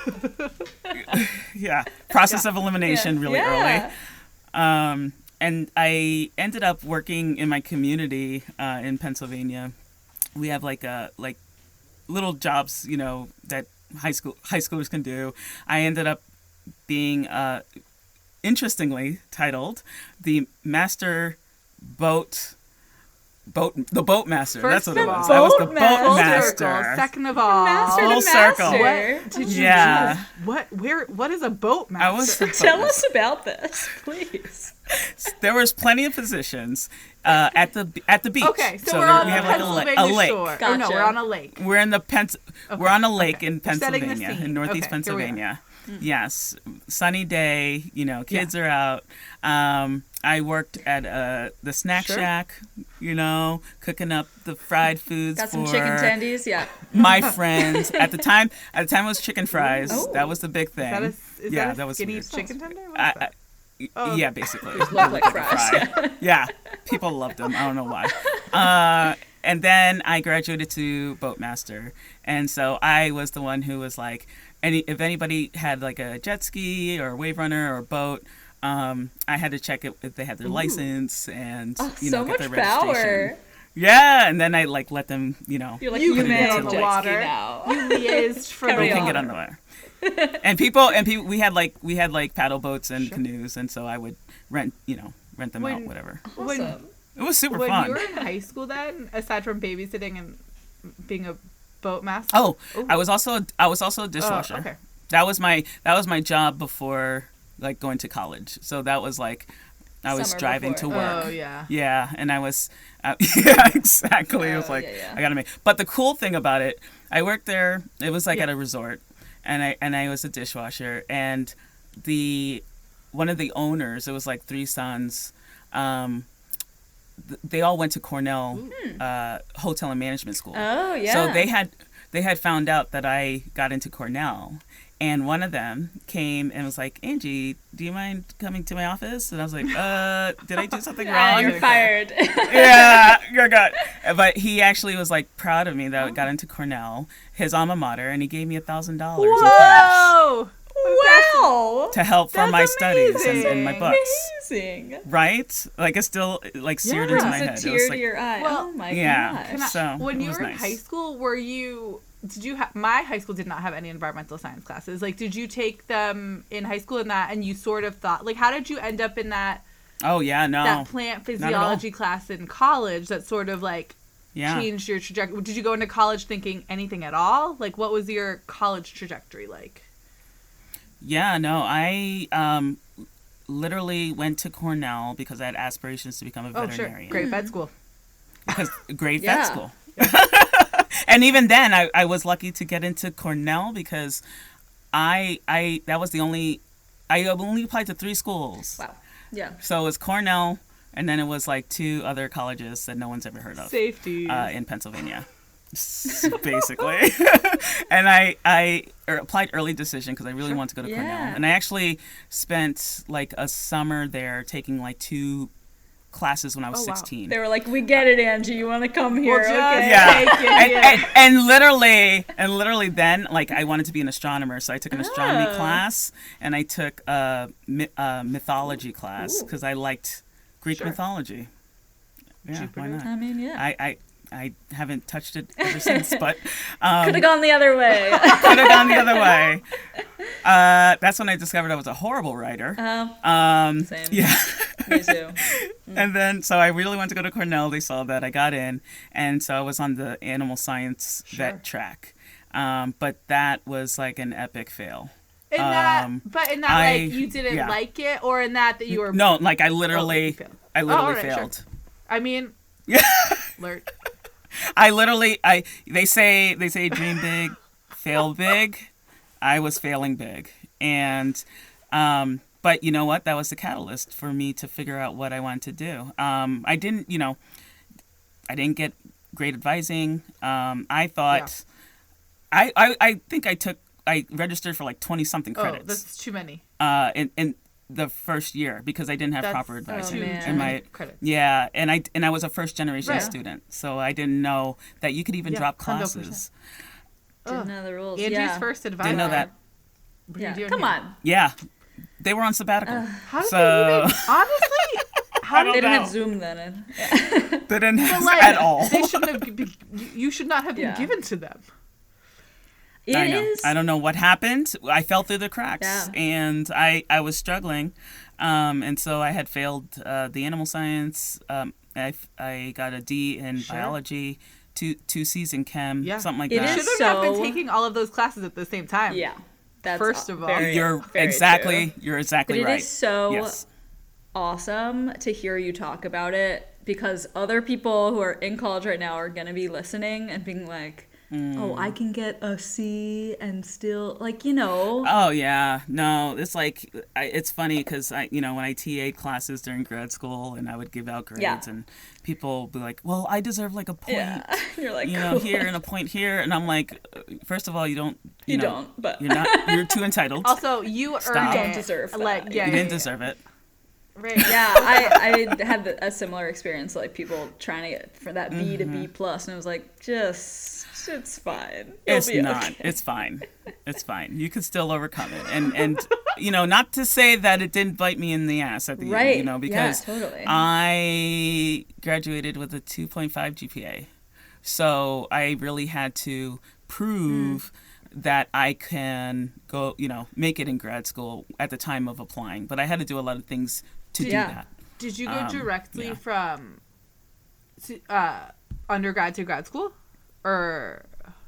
yeah, process of elimination really yeah. early. Um, and I ended up working in my community uh, in Pennsylvania. We have like a like little jobs, you know, that high school high schoolers can do. I ended up being uh, interestingly titled the master boat boat the boat master. First That's what it was. all- I was the Boat boat master. Master. Second of all, Master Full to circle. master. what did you Yeah. do? What? Where? What is a boat master? I was boat Tell master. us about this, please. there was plenty of positions uh, at the at the beach. Okay, so, we're there- on we the have like a, la- Pennsylvania a lake. shore. Or no, we're on a lake. We're in the Pens- We're on a lake in We're setting the Pennsylvania, in Northeast Okay, here are. Yes, sunny day. You know, kids are out. Um, I worked at uh, the snack Sure. shack. You know, cooking up the fried foods Got some chicken tendies, yeah. my friends. At the time, at the time it was chicken fries. Ooh. That was the big thing. Is that a, is yeah, that that was skinny weird. chicken tender? I? I, Oh. Yeah, basically. Like fries. yeah, people loved them. I don't know why. Uh, and then I graduated to boatmaster, and so I was the one who was like, any if anybody had like a jet ski or a wave runner or a boat. Um, I had to check it if they had their license and Oh, you so know get much their registration. power. Yeah, and then I like let them, you know, You're like, You you, can may get have on the water. now. You liaised for Carry the we can get on the water. and people and people we had like we had like paddle boats and canoes and so I would rent you know rent them out When- whatever. When, Awesome. It was super when fun. you were in high school, then aside from babysitting and being a boat master, Oh, Ooh. I was also I was also a Oh, dishwasher. okay. That was my that was my job before like going to college. So that was like I was Summer driving before. to work. Oh yeah. Yeah, and I was, uh, yeah, exactly. it was Oh, like yeah, yeah. I gotta make. But the cool thing about it, I worked there. It was like Yeah. at a resort, and I and I was a dishwasher, and the one of the owners. It was like three sons. Um, they all went to Cornell uh, Hotel and Management School. Oh, yeah. So they had they had found out that I got into Cornell, and one of them came and was like, "Angie, do you mind coming to my office?" And I was like, "Uh, did I do something wrong?" you're fired. yeah, you're good. But he actually was like proud of me that I got into Cornell, his alma mater, and he gave me a thousand dollars Whoa! Wow. to help for That's my studies and, and my books. Amazing. Right? Like it's still like seared Yeah. into my It's a head. It was tear like, to your eye. Well, oh my yeah. gosh. I- So, when you was were in high school, were you? Did you have? My high school did not have any environmental science classes. Like, did you take them in high school in that, and you sort of thought, like, how did you end up in that oh yeah, no, that plant physiology class in college that sort of like yeah. changed your trajectory? Did you go into college thinking anything at all? Like, what was your college trajectory like? Yeah, no, I um, literally went to Cornell because I had aspirations to become a Oh, sure, veterinarian. great vet school. Because great Yeah. vet school. and even then, I, I was lucky to get into Cornell because I I that was the only I only applied to three schools. Wow. Yeah. So it was Cornell, and then it was like two other colleges that no one's ever heard of Safety. uh, in Pennsylvania, S- basically. and I I er, applied early decision because I really wanted to go to Cornell, and I actually spent like a summer there taking like two classes when I was Oh, wow. 16. They were like, "We get it, Angie. You want to come here? just- okay?" yeah. Take it, and, yeah. and, and literally and literally then like i wanted to be an astronomer so i took an astronomy Oh. class and i took a, a mythology class because i liked greek Sure. mythology yeah Jupiter. why not I mean, yeah. I, I I haven't touched it ever since, but um, Could have gone the other way. could have gone the other way. Uh, that's when I discovered I was a horrible writer. um, Um, Same. Yeah. me too. and then, so I really wanted to go to Cornell. They saw that I got in, and so I was on the animal science Sure. vet track. Um, but that was like an epic fail. in that, um, but in that, I- like you didn't yeah. like it, or in that that you were. No, like I Oh, literally, failed. I literally alright, sure. failed. I mean, Yeah. alert. I literally, I they say they say dream big, fail big. I was failing big, and um, but you know what? That was the catalyst for me to figure out what I wanted to do. Um, I didn't, you know, I didn't get great advising. Um, I thought, I, I I think I took I registered for like twenty something credits. Oh, credits that's too many. uh, in in the first year because I didn't have That's proper too advising. man. in my credits. yeah, and I and I was a first generation Right. student, so I didn't know that you could even Yeah, drop 100%. classes. Didn't Ugh. know the rules. Andrew's yeah. first advisor. Didn't know that. What are you Yeah. Come here? on. Yeah, they were on sabbatical. How did So- they even? Honestly, how don't They did didn't know. have Zoom then. Yeah. they didn't but, have like, at all. They shouldn't have. Be, you should not have been Yeah. given to them. It I know. is- I don't know what happened. I fell through the cracks, Yeah. and I I was struggling, um, and so I had failed uh, the animal science. Um, I f- I got a D in Sure. biology, two two C's in chem, Yeah. something like that. It that. is Shouldn't have been taking all of those classes at the same time. Yeah. That's First of all- very- You're very exactly true. you're But exactly it is right. so yes. awesome to hear you talk about it because other people who are in college right now are going to be listening and being like, oh, I can get a C and still, like, you know. Oh yeah, no, it's like I, it's funny because I, you know, when I TA classes during grad school and I would give out grades Yeah. and people would be like, "Well, I deserve like a point, yeah. You're like, you know, here and a point here," and I'm like, first of all, you don't, you, You know, don't, but- you're not, you're too entitled. Also, you earned Stop. You don't deserve that. Like, yeah, you yeah, didn't yeah. deserve it. Right. yeah, I, I had a similar experience, like people trying to get for that B to Mm-hmm. B plus, and I was like, just, it's fine. You'll It's not. okay. It's fine. It's fine. You can still overcome it, and and you know, not to say that it didn't bite me in the ass at the end, Right. you know, Yeah, because totally. I graduated with a 2.5 GPA, so I really had to prove. That I can go, you know, make it in grad school at the time of applying, but I had to do a lot of things to Yeah. do that. Did you go Um, directly yeah. from uh, undergrad to grad school, or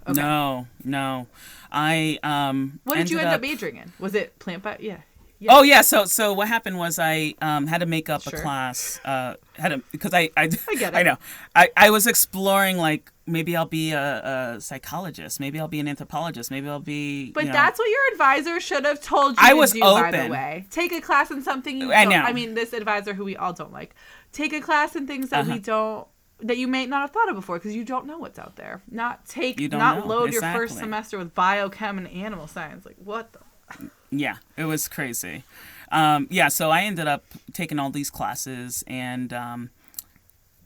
okay. No, no, I um. what did you end up majoring in? Was it plant bio? Yeah. yeah. Oh yeah, so so what happened was I um, had to make up Sure. a class. Uh, had to because I I, I get I know I, I was exploring like maybe I'll be a, a psychologist, maybe I'll be an anthropologist, maybe I'll be. But know- that's what your advisor should have told you I to was do, by the open. way. Take a class in something you I don't. know. I mean, this advisor who we all don't like. Take a class in things that Uh-huh. we don't that you may not have thought of before because you don't know what's out there. Not take not know, load your first semester with biochem and animal science. Like what the Yeah, it was crazy. Um, yeah, so I ended up taking all these classes, and um,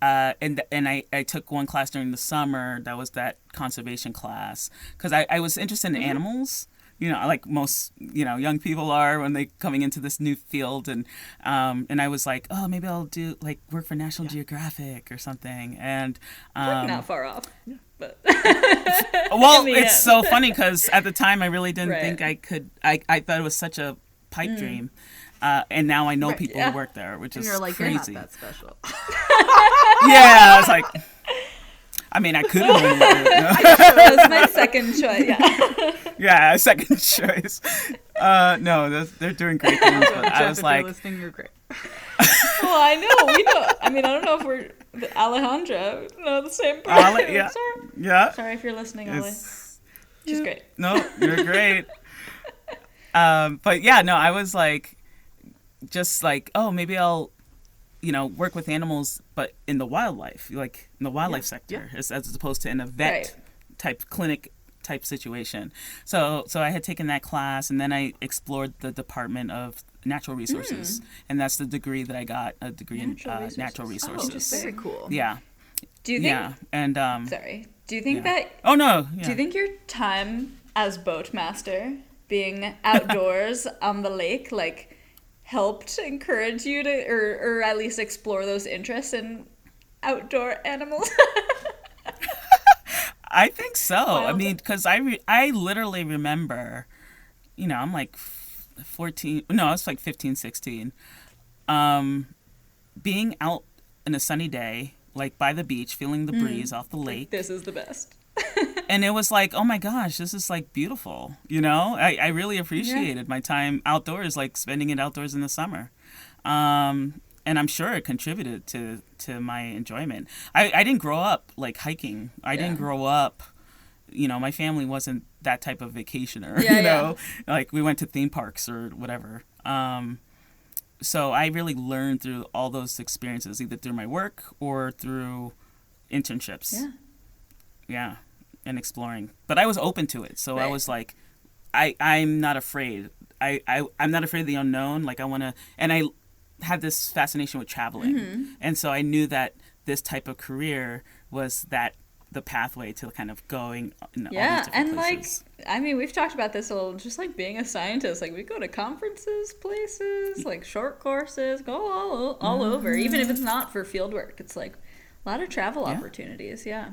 uh, and and I, I took one class during the summer. That was that conservation class because I, I was interested in Mm-hmm. animals. You know, like most you know young people are when they coming into this new field, and um, and I was like, oh, maybe I'll do like work for National Geographic or something, and um, not far off. But well, it's end. so funny because at the time I really didn't Right. think I could. I, I thought it was such a pipe dream, uh, and now I know Right, people yeah. who work there, which and is you're like crazy. you're not that special. Yeah, I was like, I mean, I could have been. that was my second choice. Yeah. yeah, second choice. Uh, no, they're, they're doing great things, but Jeff, I was if like, you're listening, you're great. well, I know. We know. I mean, I don't know if we're the Alejandra. No, the same person. Ale- yeah. Sorry. yeah, Sorry if you're listening, Ale. it's, She's great. no, you're great. um, but yeah, no, I was like, just like oh maybe I'll you know work with animals but in the wildlife like in the wildlife sector as, as opposed to in a vet Right. type clinic type situation so so i had taken that class and then i explored the department of natural resources and that's the degree that i got a degree Hmm. Natural in uh, resources. natural Oh, resources Very cool. yeah Do you think? yeah and um Sorry. Do you think yeah. that? oh no yeah. Do you think your time as boatmaster, being outdoors on the lake, like helped encourage you to, or or at least explore those interests in outdoor animals? I think so. I mean, because I re- I literally remember, you know, I'm like 14. No, I was like 15, 16. Um, being out in a sunny day, like by the beach, feeling the breeze off the lake, this is the best. And it was like, oh my gosh, this is like beautiful. You know, I I really appreciated my time outdoors, like spending it outdoors in the summer. Um, and I'm sure it contributed to to my enjoyment. I, I didn't grow up like hiking. I didn't grow up. You know, my family wasn't that type of vacationer. Yeah, you know, like we went to theme parks or whatever. Um, so I really learned through all those experiences, either through my work or through internships. Yeah. Yeah, and exploring. But I was open to it, so I was like, I I'm not afraid. I, I I'm not afraid of the unknown. Like I want to, and I had this fascination with traveling, Mm-hmm. and so I knew that this type of career was that the pathway to kind of going in all these Yeah, and places. like, I mean, we've talked about this a little. Just like being a scientist, like we go to conferences, places, like short courses, go all all over. Even if it's not for field work, it's like a lot of travel Yeah. opportunities. Yeah.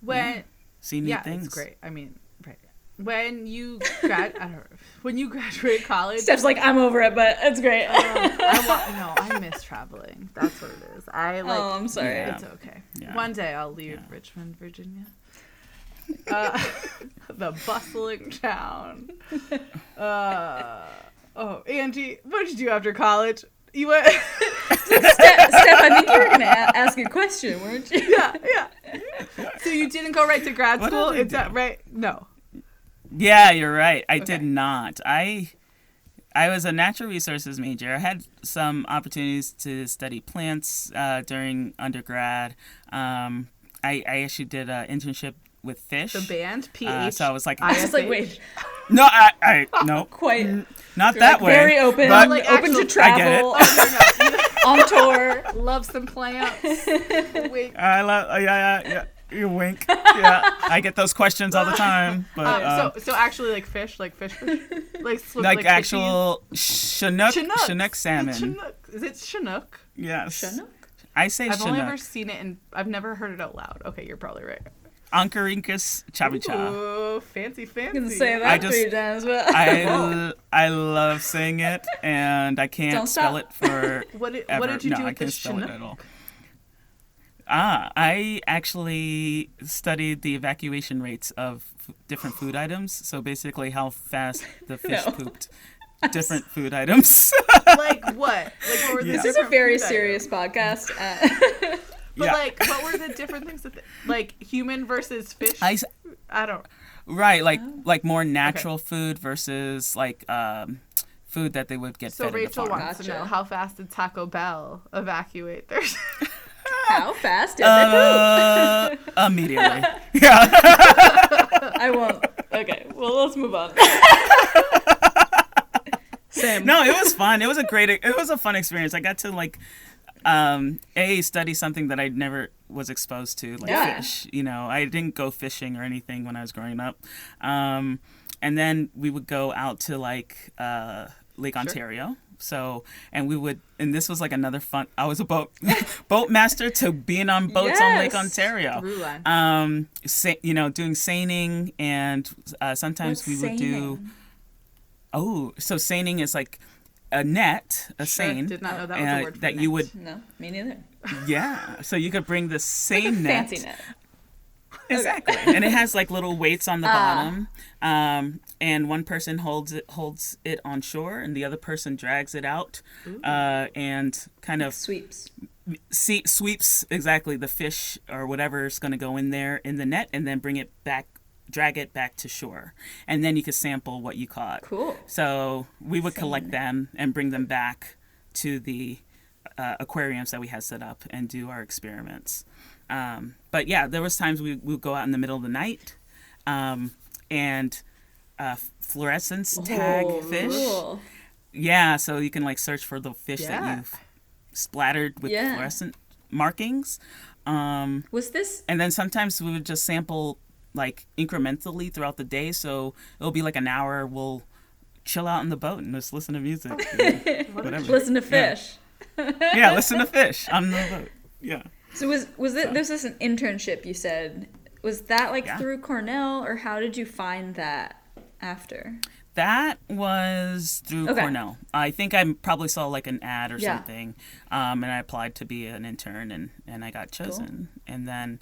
When see new yeah, things. it's great. I mean, right. When you grad, I don't know. When you graduate college, Steph's like, I'm over it, but it's great. I want no. I miss traveling. That's what it is. I like. oh, I'm sorry. Yeah. It's okay. Yeah. One day I'll leave Yeah. Richmond, Virginia. Uh, the bustling town. Uh, oh, Angie, what did you do after college? You were. Steph, Steph, I think you were gonna a- ask a question, weren't you? yeah, yeah. So you didn't go right to grad What school? did I Is that right? No. Yeah, you're right. I Okay. did not. I I was a natural resources major. I had some opportunities to study plants uh, during undergrad. Um, I, I actually did an internship with fish. The band PH. Uh, so I was like, I was like, wait, no, I, I no, quite not You're, that like, way. very open, but- Like, open actual- to I get it. travel, Oh, no, no. on tour. Love some plants. I love. Uh, yeah, yeah, yeah. You wink. Yeah, I get those questions all the time. But Uh, uh, so, so actually, like fish, like fish, fish? like swim, like, fishies? actual Chinook, Chinooks. Chinook salmon. Chinook. Is it Chinook? Yes. Chinook? I say I've only ever seen it and I've never heard it out loud. Okay, you're probably right. Oncorhynchus tshawytscha. Ooh, fancy, fancy. You can say that I just- three times, but I, l- I love saying it, and I can't Don't spell stop. it for What did, ever. what did you no, do I with can't this spell Chinook? it at all. Ah, I actually studied the evacuation rates of f- different food items. So basically, how fast the fish No. pooped different food items. Like what? Like what were Yeah. this is a very serious items? podcast. Uh, But Yeah. like, what were the different things that, they, like human versus fish? I don't. right, like Oh. like more natural food versus like um, food that they would get So fed Rachel at the farm. wants to know how fast did Taco Bell evacuate their? how fast did they poop? Uh, immediately. Yeah. I won't. Okay, well, let's move on. Same. no, it was fun. It was a great. It was a fun experience. I got to like, um, a study something that I never was exposed to, like Yeah. fish. You know, I didn't go fishing or anything when I was growing up. Um, and then we would go out to like uh, Lake Ontario. So, and we would, and this was like another fun. I was a boat boat master to being on boats on Lake Ontario. Um, sa- you know, doing seining, and uh, sometimes What's we would do. Oh, so seining is like a net, a Sure, seine. did not know that was a uh, word for that net. you would, No, me neither. yeah. So you could bring the seine net, Fancy net. exactly, and it has like little weights on the Ah. bottom. Um, and one person holds it holds it on shore, and the other person drags it out, uh, and kind of Sweeps. see, sweeps exactly the fish or whatever is going to go in there in the net, and then bring it back, drag it back to shore, and then you could sample what you caught. Cool. So we would collect them and bring them back to the uh, aquariums that we had set up and do our experiments. Um, but yeah, there was times we we would go out in the middle of the night, um, and uh, fluorescence tag Oh, fish. cool. Yeah, so you can like search for the fish Yeah. that you've splattered with Yeah. fluorescent markings. Um, Was this and then sometimes we would just sample like incrementally throughout the day. So it'll be like an hour. We'll chill out in the boat and just listen to music. whatever. listen to fish? Yeah, listen to fish on the boat. Yeah. So was was it this is an internship you said? Was that like Yeah. through Cornell or how did you find that after? That was through Okay. Cornell. I think I probably saw like an ad or Yeah. something, um, and I applied to be an intern, and, and I got chosen. And then,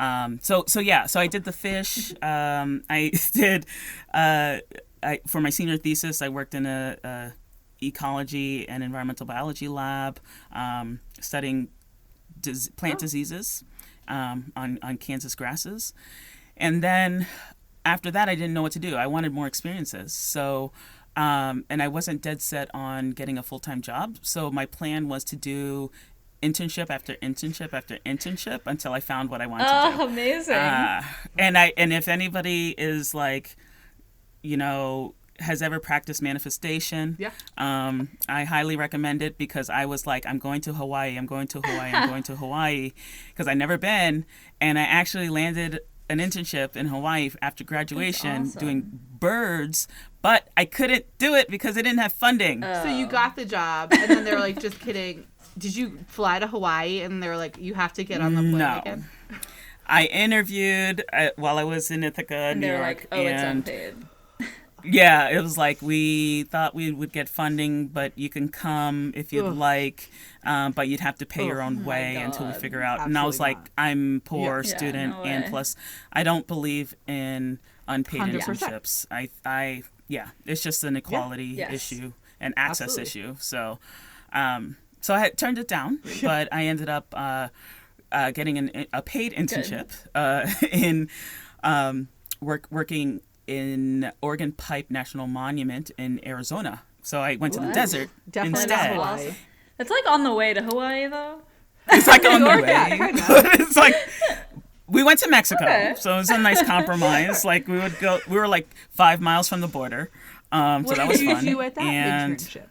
um, so so yeah, so I did the fish. Um, I did uh, I, for my senior thesis. I worked in a, a ecology and environmental biology lab, um, studying dis- plant diseases um, on on Kansas grasses, and then after that, I didn't know what to do. I wanted more experiences. So, um, and I wasn't dead set on getting a full time job. So my plan was to do internship after internship after internship until I found what I wanted to do. Oh, amazing. Uh, and I and if anybody is like, you know, has ever practiced manifestation, Yeah. um, I highly recommend it because I was like, I'm going to Hawaii, I'm going to Hawaii, I'm going to Hawaii, because I never been, and I actually landed an internship in Hawaii after graduation awesome. doing birds, but I couldn't do it because they didn't have funding. So you got the job, and then they were like, "Just kidding." Did you fly to Hawaii, and they were like, "You have to get on the plane No. again"? I interviewed uh, while I was in Ithaca, and New York, like, "Oh, it's and unpaid." Yeah, it was like we thought we would get funding, but you can come if you'd Ugh. like, um, but you'd have to pay your own my way until we figure out. and I was Absolutely like, not. I'm poor Yeah. Yeah, student, no and plus, I don't believe in unpaid 100%. internships. I, I, yeah, it's just an equality Yes. issue and access Absolutely. issue. So, um, so I had turned it down, but I ended up uh, uh, getting an, a paid internship uh, in um, work working in Organ Pipe National Monument in Arizona. So I went to the desert Definitely instead. not Hawaii. It's like on the way to Hawaii though. It's like on the way. yeah, it's like we went to Mexico, Okay. so it was a nice compromise. like we would go, we were like five miles from the border, um, so What that was you fun. do at that and internship?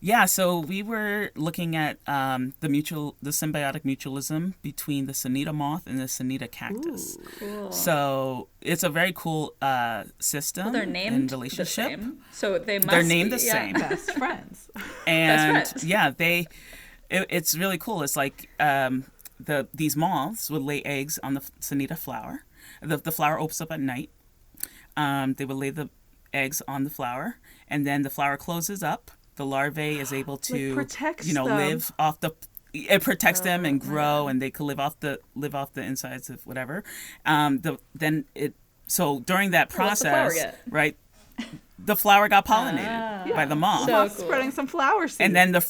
Yeah, so we were looking at um, the mutual, the symbiotic mutualism between the Senita moth and the Senita cactus. Cool. So it's a very cool uh, system Well, they're and named relationship. the same, so they must. They're named be, the yeah. same. Best friends. and friends. yeah they it, it's really cool it's like um the these moths would lay eggs on the senita flower the, the flower opens up at night um they would lay the eggs on the flower and then the flower closes up the larvae is able to protects you know them. live off the it protects them and Oh, grow and they can live off the live off the insides of whatever um the then it so during that What's the process right the flower got pollinated by the moth So cool. spreading some flower seeds. and then the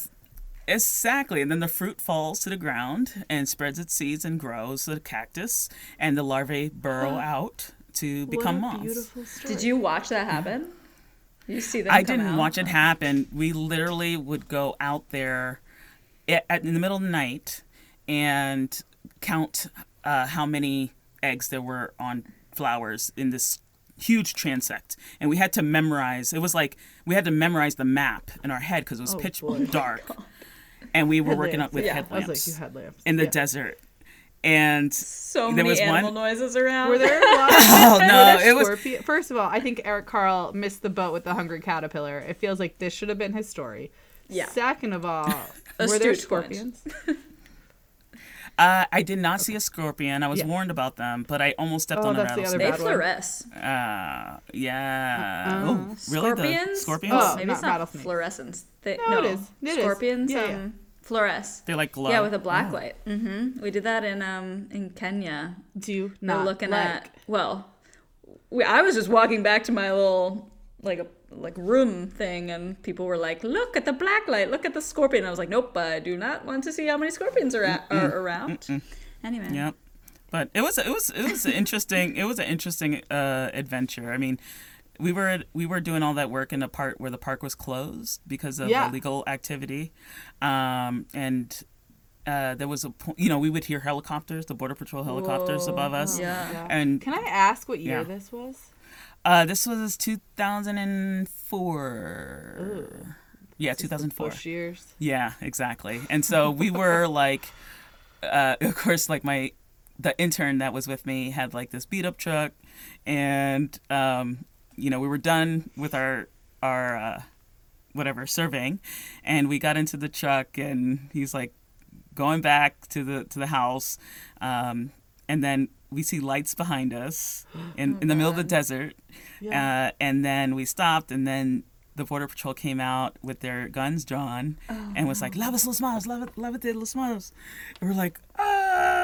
exactly and then the fruit falls to the ground and spreads its seeds and grows the cactus and the larvae burrow out to What become a moths Beautiful story. Did you watch that happen? You see them i didn't out? watch it happen we literally would go out there at, at- in the middle of the night and count uh, how many eggs there were on flowers in this huge transect and we had to memorize it was like we had to memorize the map in our head because it was Oh, pitch boy. dark and we were working up with Yeah. I I was headlamps like, you had lamps. in the Yeah. desert and So There many was one- animal noises around. Were there a oh no there it was First of all, I think Eric Carle missed the boat with the hungry caterpillar. It feels like this should have been his story. Yeah. Second of all, were there scorpions? uh, i did not see a scorpion i was Yeah. warned about them but i almost stepped Oh, on a that's the other They bad one. fluoresce. uh yeah Uh-uh. oh really Scorpions? the scorpions Oh. Maybe not it's not rattlesnakes. fluorescence. They, No, no, it is. It is. Scorpions Yeah, yeah. um, fluoresce. they like glow Yeah, with a black light. Mm-hmm. We did that in um in Kenya. Do you We're not looking like- at well, we, I was just walking back to my little like a like room thing, and people were like, "Look at the black light! Look at the scorpion!" I was like, "Nope, I do not want to see how many scorpions are, at, are around." Anyway, Yep. But it was it was it was interesting it was an interesting uh, adventure. I mean, we were we were doing all that work in a part where the park was closed because of Yeah. illegal activity, um, and uh, there was a po- you know we would hear helicopters, the border patrol helicopters Whoa. above us, Yeah. and Can I ask what year Yeah. this was? uh, this was 2004. Yeah, This 2004. Bush years. Yeah, exactly. And so we were like, uh, of course, like my the intern that was with me had like this beat up truck, and um, you know we were done with our our uh, whatever surveying, and we got into the truck, and he's like going back to the to the house, um, and then we see lights behind us in, in the middle of the desert, Yeah. uh, and then we stopped, and then the border patrol came out with their guns drawn and was like, "Lavas los manos, lava- lavate los manos." And we're like,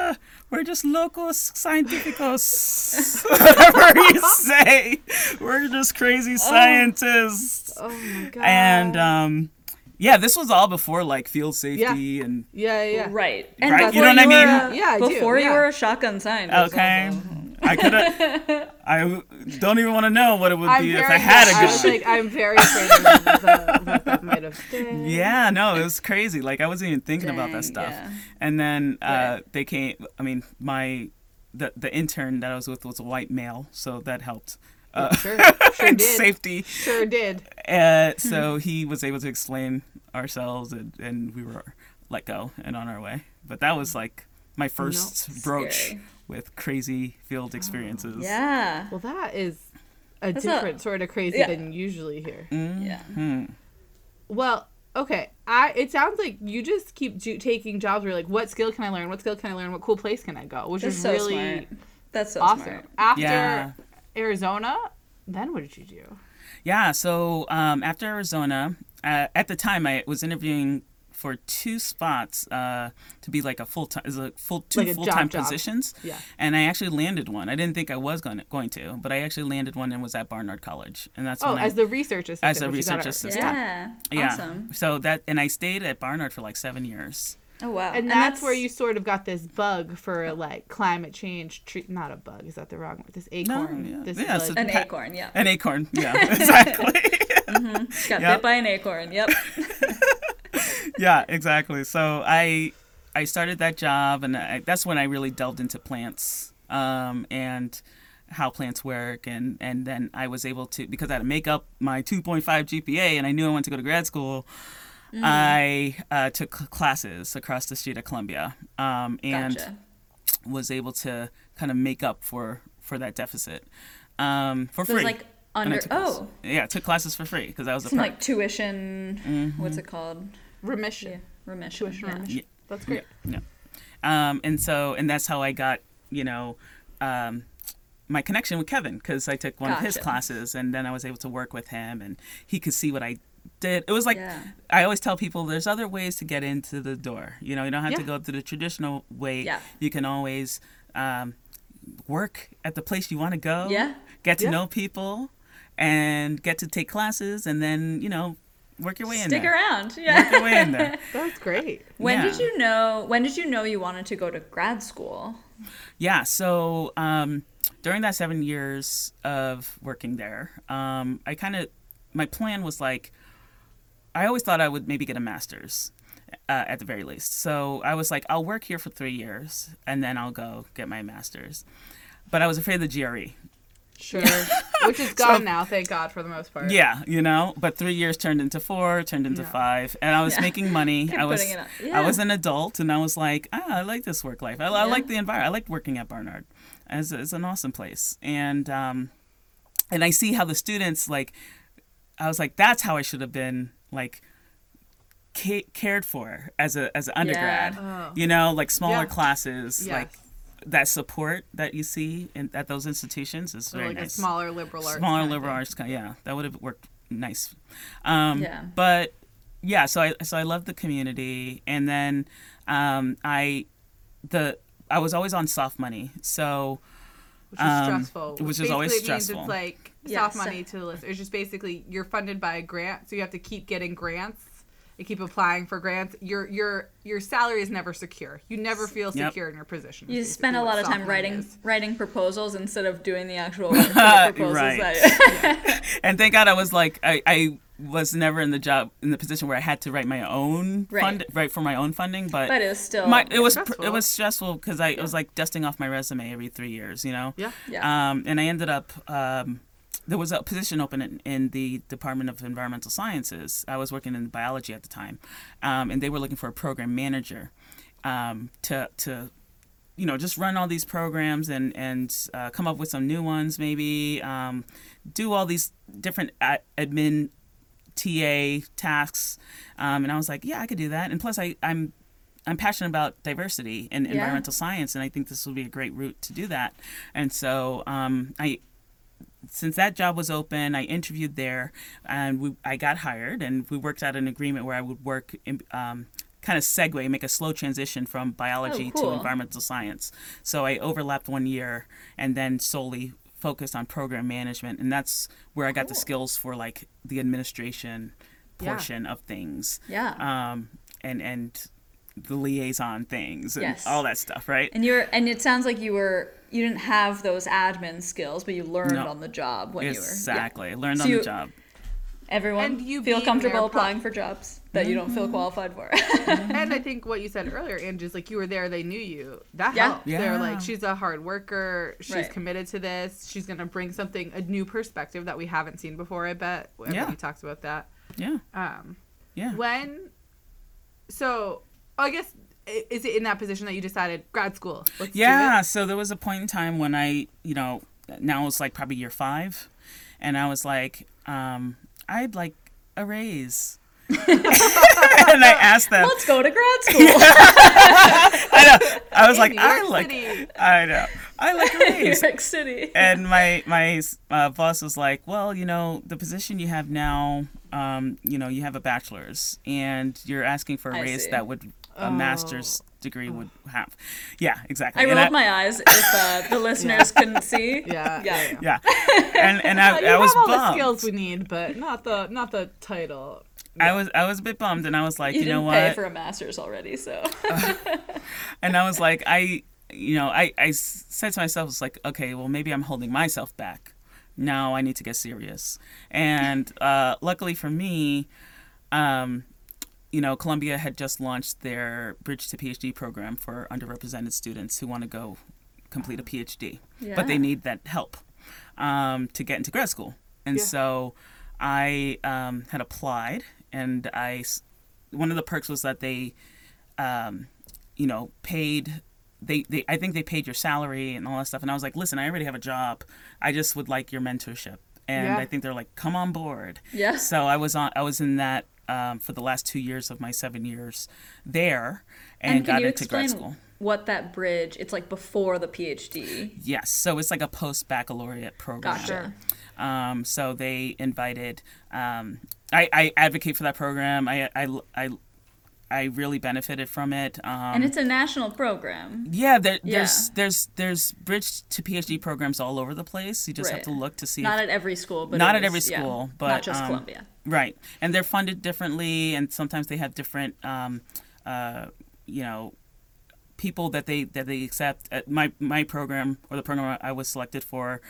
"Ah, we're just locos scientificos, whatever you say. We're just crazy scientists." oh my god. And um, yeah, this was all before like field safety and yeah, yeah. Right. And Right, you know what I mean? a- Yeah, I do, before you yeah. were a shotgun scientist. okay. also. I could have. I don't even want to know what it would I'm be if I had a I was gun. like, I'm very afraid of the, what that might have been. Yeah, no, it was crazy. Like I wasn't even thinking about that stuff. yeah. And then uh, Right. they came. I mean, my the the intern that I was with was a white male, so that helped. Uh, Sure, sure did. safety. Sure did. Uh, so he was able to explain ourselves, and, and we were let go and on our way. But that was like my first broach Scary. With crazy field experiences. Yeah. Well, that is a That's a- different sort of crazy yeah. than usually here. Yeah. Hmm. Well, okay. I it sounds like you just keep do, taking jobs where you're like, what skill can I learn? What skill can I learn? What cool place can I go? Which That's is so really smart. That's so awesome. smart. After Yeah. Arizona, then what did you do? Yeah. So um, after Arizona, uh, at the time I was interviewing for two spots uh, to be like a full time, is a full two Like full time job job. positions. Yeah. And I actually landed one. I didn't think I was going to, going to, but I actually landed one and was at Barnard College, and that's Oh, when as I, the research assistant. As a which you got research our- assistant. Yeah. yeah. Awesome. So that and I stayed at Barnard for like seven years. Oh wow. And that's, where you sort of got this bug for like climate change. Treat not a bug. Is that the wrong word? This acorn. yeah. This Yeah, so- an Pa- acorn. Yeah. An acorn. Yeah. exactly. Got Yep. bit by an acorn. Yep. yeah. Exactly. So I I started that job, and I, that's when I really delved into plants um, and how plants work, and and then I was able to because I had to make up my 2.5 GPA, and I knew I wanted to go to grad school. I uh, took classes across the street at Columbia, um, and Gotcha. was able to kind of make up for for that deficit um, for So free. like under. classes. Oh. yeah, I took classes for free because I was a Some like tuition. Mm-hmm. What's it called? Remission. Yeah. Remission. Tuition yeah. remission. That's great. Yeah. Um, and so, and that's how I got, you know, um, my connection with Kevin because I took one of his classes and then I was able to work with him and he could see what I did. It was like, Yeah. I always tell people there's other ways to get into the door. You know, you don't have to go through the traditional way. Yeah. You can always um, work at the place you want to go. Yeah. Get to Yeah. know people and get to take classes and then, you know, work your way in Stick there. around. Work your way in there. That's great. When Yeah. did you know? When did you know you wanted to go to grad school? Yeah, so um, during that seven years of working there, um, I kind of, my plan was like, I always thought I would maybe get a master's uh, at the very least. So I was like, I'll work here for three years and then I'll go get my master's. But I was afraid of the GRE. Sure. Which is gone now, thank God, for the most part. Yeah, you know, but three years turned into four, turned into Yeah. five, and I was Yeah. making money. I was, up. I was an adult, and I was like, ah, I like this work life. I, I like the environment. I liked working at Barnard. It's, it's an awesome place, and um, and I see how the students like. I was like, that's how I should have been like ca- cared for as a as an undergrad. Oh. You know, like smaller Yeah. classes, Yes. like that support that you see in, at those institutions is So very like nice a smaller liberal arts. smaller kind of liberal thing. arts kind yeah that would have worked nice um Yeah. but yeah so i so i love the community and then um i the i was always on soft money so Which is um, stressful. which is always Basically, it means stressful. It's like Yeah, soft so- money to the list. It's just basically you're funded by a grant, so you have to keep getting grants and keep applying for grants, your your your salary is never secure. You never feel Yep. secure in your position. You spend a lot of time writing is. writing proposals instead of doing the actual work proposals. Right. that- and thank God I was like I, I was never in the job in the position where I had to write my own Right. fund write for my own funding, but but it's still my it was pr- stressful. it was stressful because I it was like dusting off my resume every three years, you know. Yeah. yeah. Um, and I ended up um, there was a position open in, in the Department of Environmental Sciences. I was working in biology at the time, um, and they were looking for a program manager um, to to you know just run all these programs and and uh, come up with some new ones maybe um, do all these different admin TA tasks um, and I was like yeah I could do that and plus I I'm I'm passionate about diversity and Yeah. environmental science and I think this would be a great route to do that and so um, I since that job was open, I interviewed there, and we, I got hired, and we worked out an agreement where I would work in, um, kind of segue, make a slow transition from biology Oh, cool. to environmental science. So I overlapped one year, and then solely focused on program management, and that's where I got the skills for like the administration Yeah. portion of things, yeah. um, and and the liaison things, and Yes. all that stuff, right? and you're and it sounds like you were you didn't have those admin skills, but you learned No. on the job when you were Exactly, I learned So on you- the job. Everyone And you feel comfortable their pro- applying for jobs that you don't Mm-hmm. feel qualified for. and I think what you said earlier, Angie, is like you were there, they knew you. That Yeah. helps. They're like, she's a hard worker. She's Right. committed to this. She's gonna bring something, a new perspective that we haven't seen before. I bet. Yeah. Everybody talked about that. Yeah, Um, yeah. when, so I guess is it in that position that you decided grad school? Let's Yeah, so there was a point in time when I, you know, now it's like probably year five, and I was like, um, I'd like a raise. and I asked them, Let's go to grad school. I know, I was In like, New I York like, City. I know, I like a New. York City. and my my uh, boss was like, "Well, you know, the position you have now, um, you know, you have a bachelor's, and you're asking for a I raise see. that would a master's degree would have." Yeah, exactly. I And rolled my eyes if uh, the listeners couldn't see. Yeah. Yeah. yeah, and and I, you I was have all the skills we need, but not the not the title. I was I was a bit bummed, and I was like, You, you, know didn't pay what? for a master's already, so and I was like, I, you know, I I said to myself, it's like, okay, well, maybe I'm holding myself back. Now I need to get serious. And uh, luckily for me, um, you know, Columbia had just launched their Bridge to PhD program for underrepresented students who want to go complete a PhD, but they need that help um, to get into grad school. And Yeah. so I um, had applied, and I one of the perks was that they, um, you know, paid. They, they, I think they paid your salary and all that stuff. And I was like, listen, I already have a job. I just would like your mentorship. And Yeah. I think they're like, come on board. yeah. So I was on. I was in that um, for the last two years of my seven years there, and, And got into grad school. what that bridge? It's like before the PhD. Yes, so it's like a post baccalaureate program. Gotcha. Um, so they invited. Um, I, I advocate for that program. I, I, I, I really benefited from it. Um, And it's a national program. yeah, there, Yeah. there's there's there's bridge to PhD programs all over the place. You just have to look to see. Not if, at every school, but Not at every is- yeah, school, but, not just um, Columbia. Right, and they're funded differently, and sometimes they have different, um, uh, you know, people that they that they accept. Uh, my my program or the program I was selected for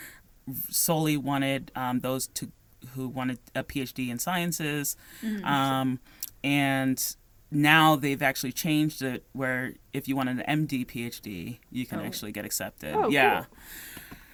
solely wanted um, those to who wanted a PhD in sciences, Mm-hmm. um, and now they've actually changed it where if you want an MD PhD, you can Oh. actually get accepted. Oh, yeah. cool.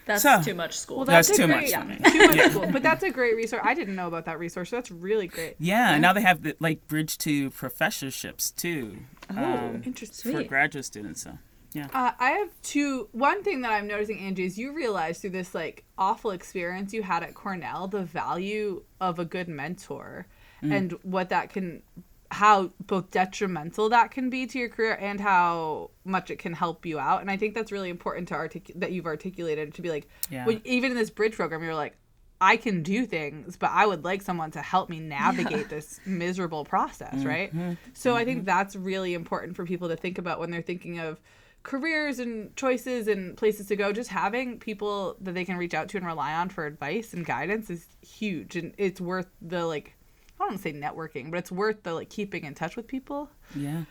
That's so- too much school. Well, That's a too great- much for me. Too much school, but that's a great resource. I didn't know about that resource. So that's really great. Yeah, and now they have the, like bridge to professorships too. Oh, um, Interesting. for Sweet. graduate students. So yeah, Uh, I have two. One thing that I'm noticing, Angie, is you realize through this like awful experience you had at Cornell the value of a good mentor and what that can, how both detrimental that can be to your career and how much it can help you out. And I think that's really important to artic- that you've articulated to be like, Yeah. when, even in this bridge program, you're like. I can do things, but I would like someone to help me navigate this miserable process, mm-hmm. right? So I think that's really important for people to think about when they're thinking of careers and choices and places to go. Just having people that they can reach out to and rely on for advice and guidance is huge, and it's worth the like. I don't want to say networking, but it's worth the like keeping in touch with people. Yeah.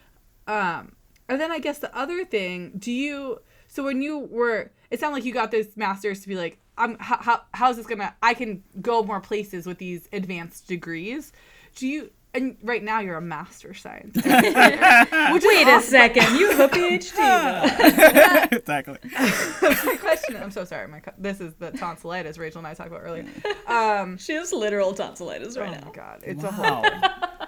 Um, and then I guess the other thing, do you? So when you were, it sounded like you got this master's to be like, I'm how, how how's this gonna? I can go more places with these advanced degrees. Do you? And right now you're a master science. Which is Wait a second, you have a PhD. exactly. My question. I'm so sorry. My co- this is the tonsillitis Rachel and I talked about earlier. Um, She has literal tonsillitis oh right my now. god, it's a whole.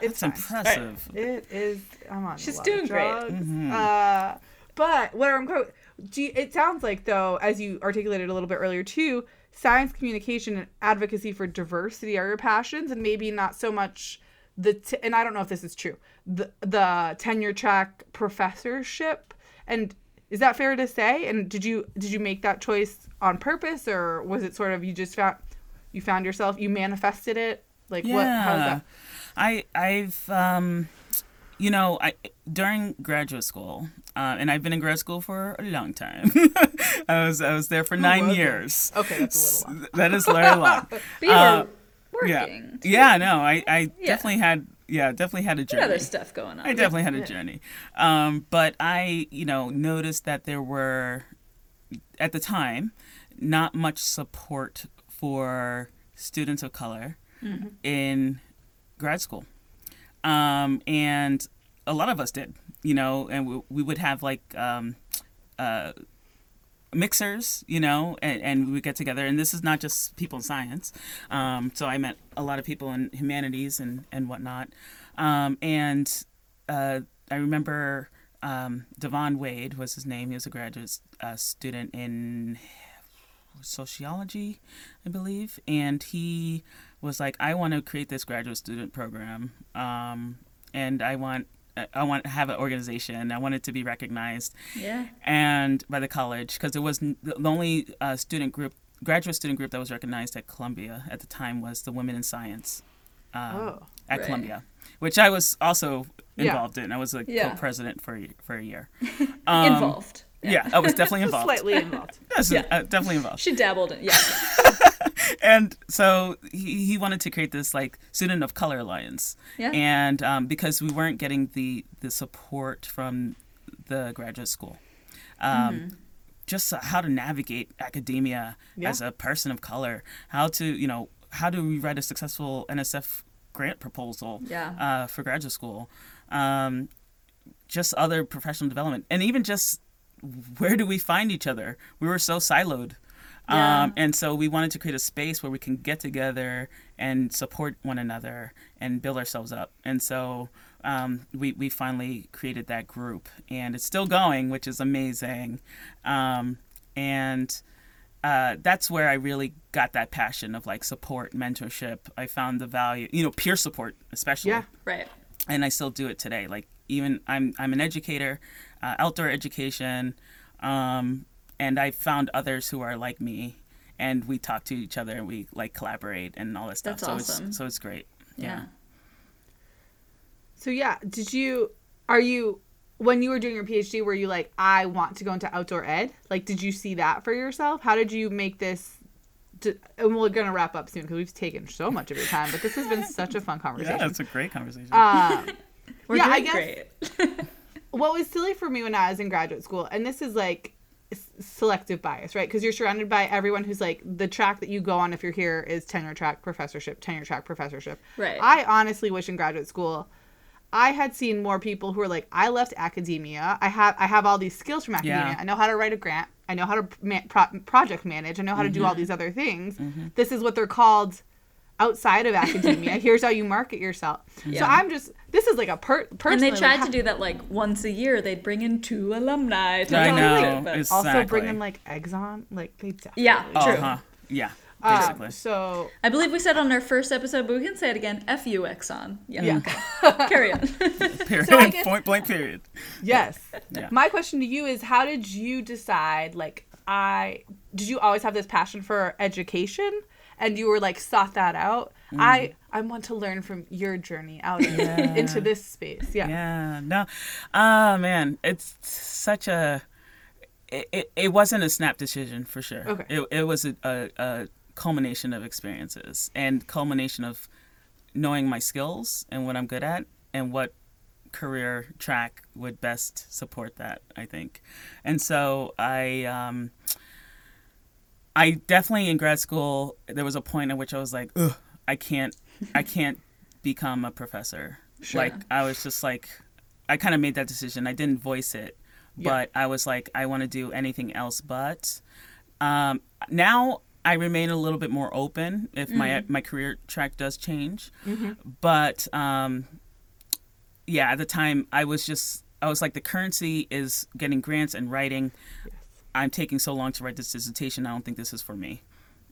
It's That's fine. impressive. It is. I'm on. She's a lot doing of great. drugs. Uh, but what I'm quote. Do you, it sounds like though, as you articulated a little bit earlier too, science communication and advocacy for diversity are your passions, and maybe not so much the. T- and I don't know if this is true. The the tenure track professorship and. Is that fair to say? And did you did you make that choice on purpose, or was it sort of you just found you found yourself you manifested it? Like what? How Yeah. that? I I've um you know, I during graduate school, uh, and I've been in grad school for a long time. I was I was there for nine was it? years. Okay, that's a little long. That is very long. But you were yeah, working. yeah. No, I I Yeah. definitely had yeah definitely had a journey. other stuff going on. I definitely had a Yeah. journey. Um, but I, you know, noticed that there were, at the time, not much support for students of color in grad school. Um, and a lot of us did, you know, and we, we would have like um, uh, mixers, you know, and, and we get together. And this is not just people in science. Um, so I met a lot of people in humanities and, and whatnot. Um, and uh, I remember um, Devon Wade was his name. He was a graduate uh, student in sociology, I believe. And he was like, I want to create this graduate student program. Um, and I want. I want to have an organization. I wanted to be recognized Yeah. and by the college because it was the only uh, student group, graduate student group that was recognized at Columbia at the time was the Women in Science um, Oh, at right. Columbia, which I was also Yeah. involved in. I was a Yeah. co-president for a, for a year. Um, involved. Yeah, I was definitely involved. slightly involved. Yes, Yeah. uh, definitely involved. She dabbled in yeah. And so he, he wanted to create this like student of color alliance. Yeah. and um, because we weren't getting the the support from the graduate school. Um, just how to navigate academia Yeah. as a person of color. How to you know how do we write a successful nsf grant proposal Yeah. uh, for graduate school? Um, just other professional development. And even just where do we find each other? We were so siloed Yeah. um, and so we wanted to create a space where we can get together and support one another and build ourselves up. And so um, we, we finally created that group, and it's still going, which is amazing. Um, and uh, that's where I really got that passion of like support, mentorship. I found the value, you know, peer support, especially Yeah. Right. and I still do it today. Like even I'm I'm an educator, uh, outdoor education, um, and I found others who are like me, and we talk to each other and we like collaborate and all that stuff. That's so awesome. it's so it's great. Yeah. So yeah, did you are you when you were doing your PhD were you like I want to go into outdoor ed? Like did you see that for yourself? How did you make this d- and we're going to wrap up soon because we've taken so much of your time, but this has been such a fun conversation. Yeah, conversation. it's a great conversation. um, We're Yeah, I doing guess- great. what was silly for me when I was in graduate school, and this is like s- selective bias, right? Because you're surrounded by everyone who's like the track that you go on if you're here is tenure track professorship, tenure track professorship. Right. I honestly wish in graduate school I had seen more people who are like, I left academia. I have I have all these skills from academia. Yeah. I know how to write a grant. I know how to ma- pro- project manage. I know how to do all mm-hmm. these other things. Mm-hmm. This is what they're called outside of academia. Here's how you market yourself. So I'm just this is like a per- and they tried like, to do that like once a year. They'd bring in two alumni. To I know, about it, it's- but- also bring in like Exxon. Like they definitely Yeah, would. true. uh-huh. Yeah, Um, basically. so I believe we said on our first episode, but we can say it again. F U Exxon. Yeah. Yeah. okay. Carry on. period. so guess- Point blank. Period. yes. Yeah. My question to you is how did you decide like I did you always have this passion for education and you were like sought that out? Mm. I I want to learn from your journey out of, into this space. Yeah. Yeah, no. Oh man, it's such a it, it, it wasn't a snap decision for sure. Okay. It, it was a, a, a culmination of experiences and culmination of knowing my skills and what I'm good at and what career track would best support that. I think, and so I. Um, I definitely in grad school there was a point at which I was like, Ugh, I can't, I can't become a professor. Like I was just like, I kind of made that decision. I didn't voice it, Yeah. but I was like, I want to do anything else but. Um, now I remain a little bit more open if my my career track does change, but um, yeah, at the time I was just I was like the currency is getting grants and writing. I'm taking so long to write this dissertation. I don't think this is for me.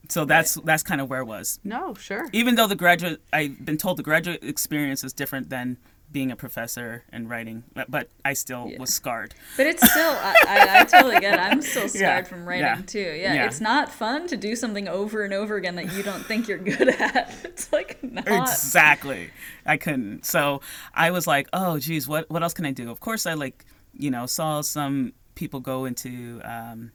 So that's that's kind of where it was. No, sure. Even though the graduate, I've been told the graduate experience is different than being a professor and writing, but, I still Yeah. was scarred. But it's still, I, I, I totally get it. I'm still scarred Yeah, from writing yeah, too. Yeah, yeah. it's not fun to do something over and over again that you don't think you're good at. It's like not. Exactly. I couldn't. So I was like, oh, geez, what what else can I do? Of course, I like, you know, saw some people go into um,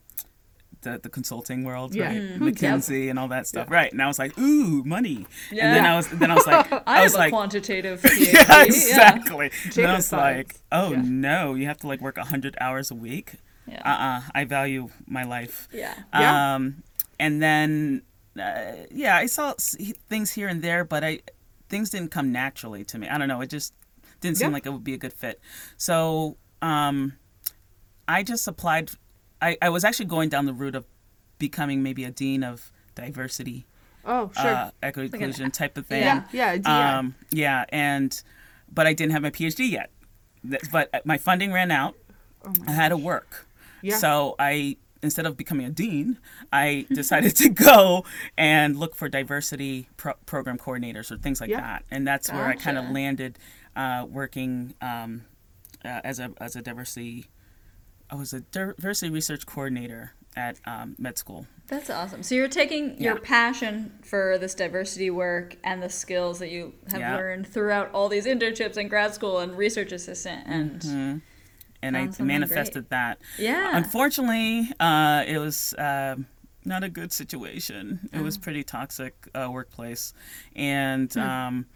the the consulting world, Yeah. right? Mhm. McKinsey and all that stuff, right? And I was like, ooh, money. Yeah. And then I was then I was like, I, I, have was a like. quantitative PhD. Yeah, Yeah. exactly. And I was science. like, "Oh Yeah. no, you have to like work hundred hours a week." Yeah. Uh-uh. I value my life. Yeah. Yeah. Um, and then, uh, yeah, I saw things here and there, but I things didn't come naturally to me. I don't know. It just didn't seem Yeah. like it would be a good fit. So, um, I just applied. I, I was actually going down the route of becoming maybe a dean of diversity, Oh, sure. uh, equity, Like an- inclusion type of thing. yeah, yeah, yeah. Um, yeah, and but I didn't have my PhD yet. But my funding ran out. oh I had to work. Yeah. So I instead of becoming a dean, I decided to go and look for diversity pro- program coordinators or things like Yeah. that, and that's where I kind of landed uh, working um, uh, as a as a diversity. I was a diversity research coordinator at um, med school. That's awesome. So you're taking your passion for this diversity work and the skills that you have Yeah. learned throughout all these internships in grad school and research assistant and Mm-hmm. and I manifested that. yeah. Unfortunately, uh, it was um not a good situation. It Oh. was pretty toxic uh, workplace, and Hmm. um,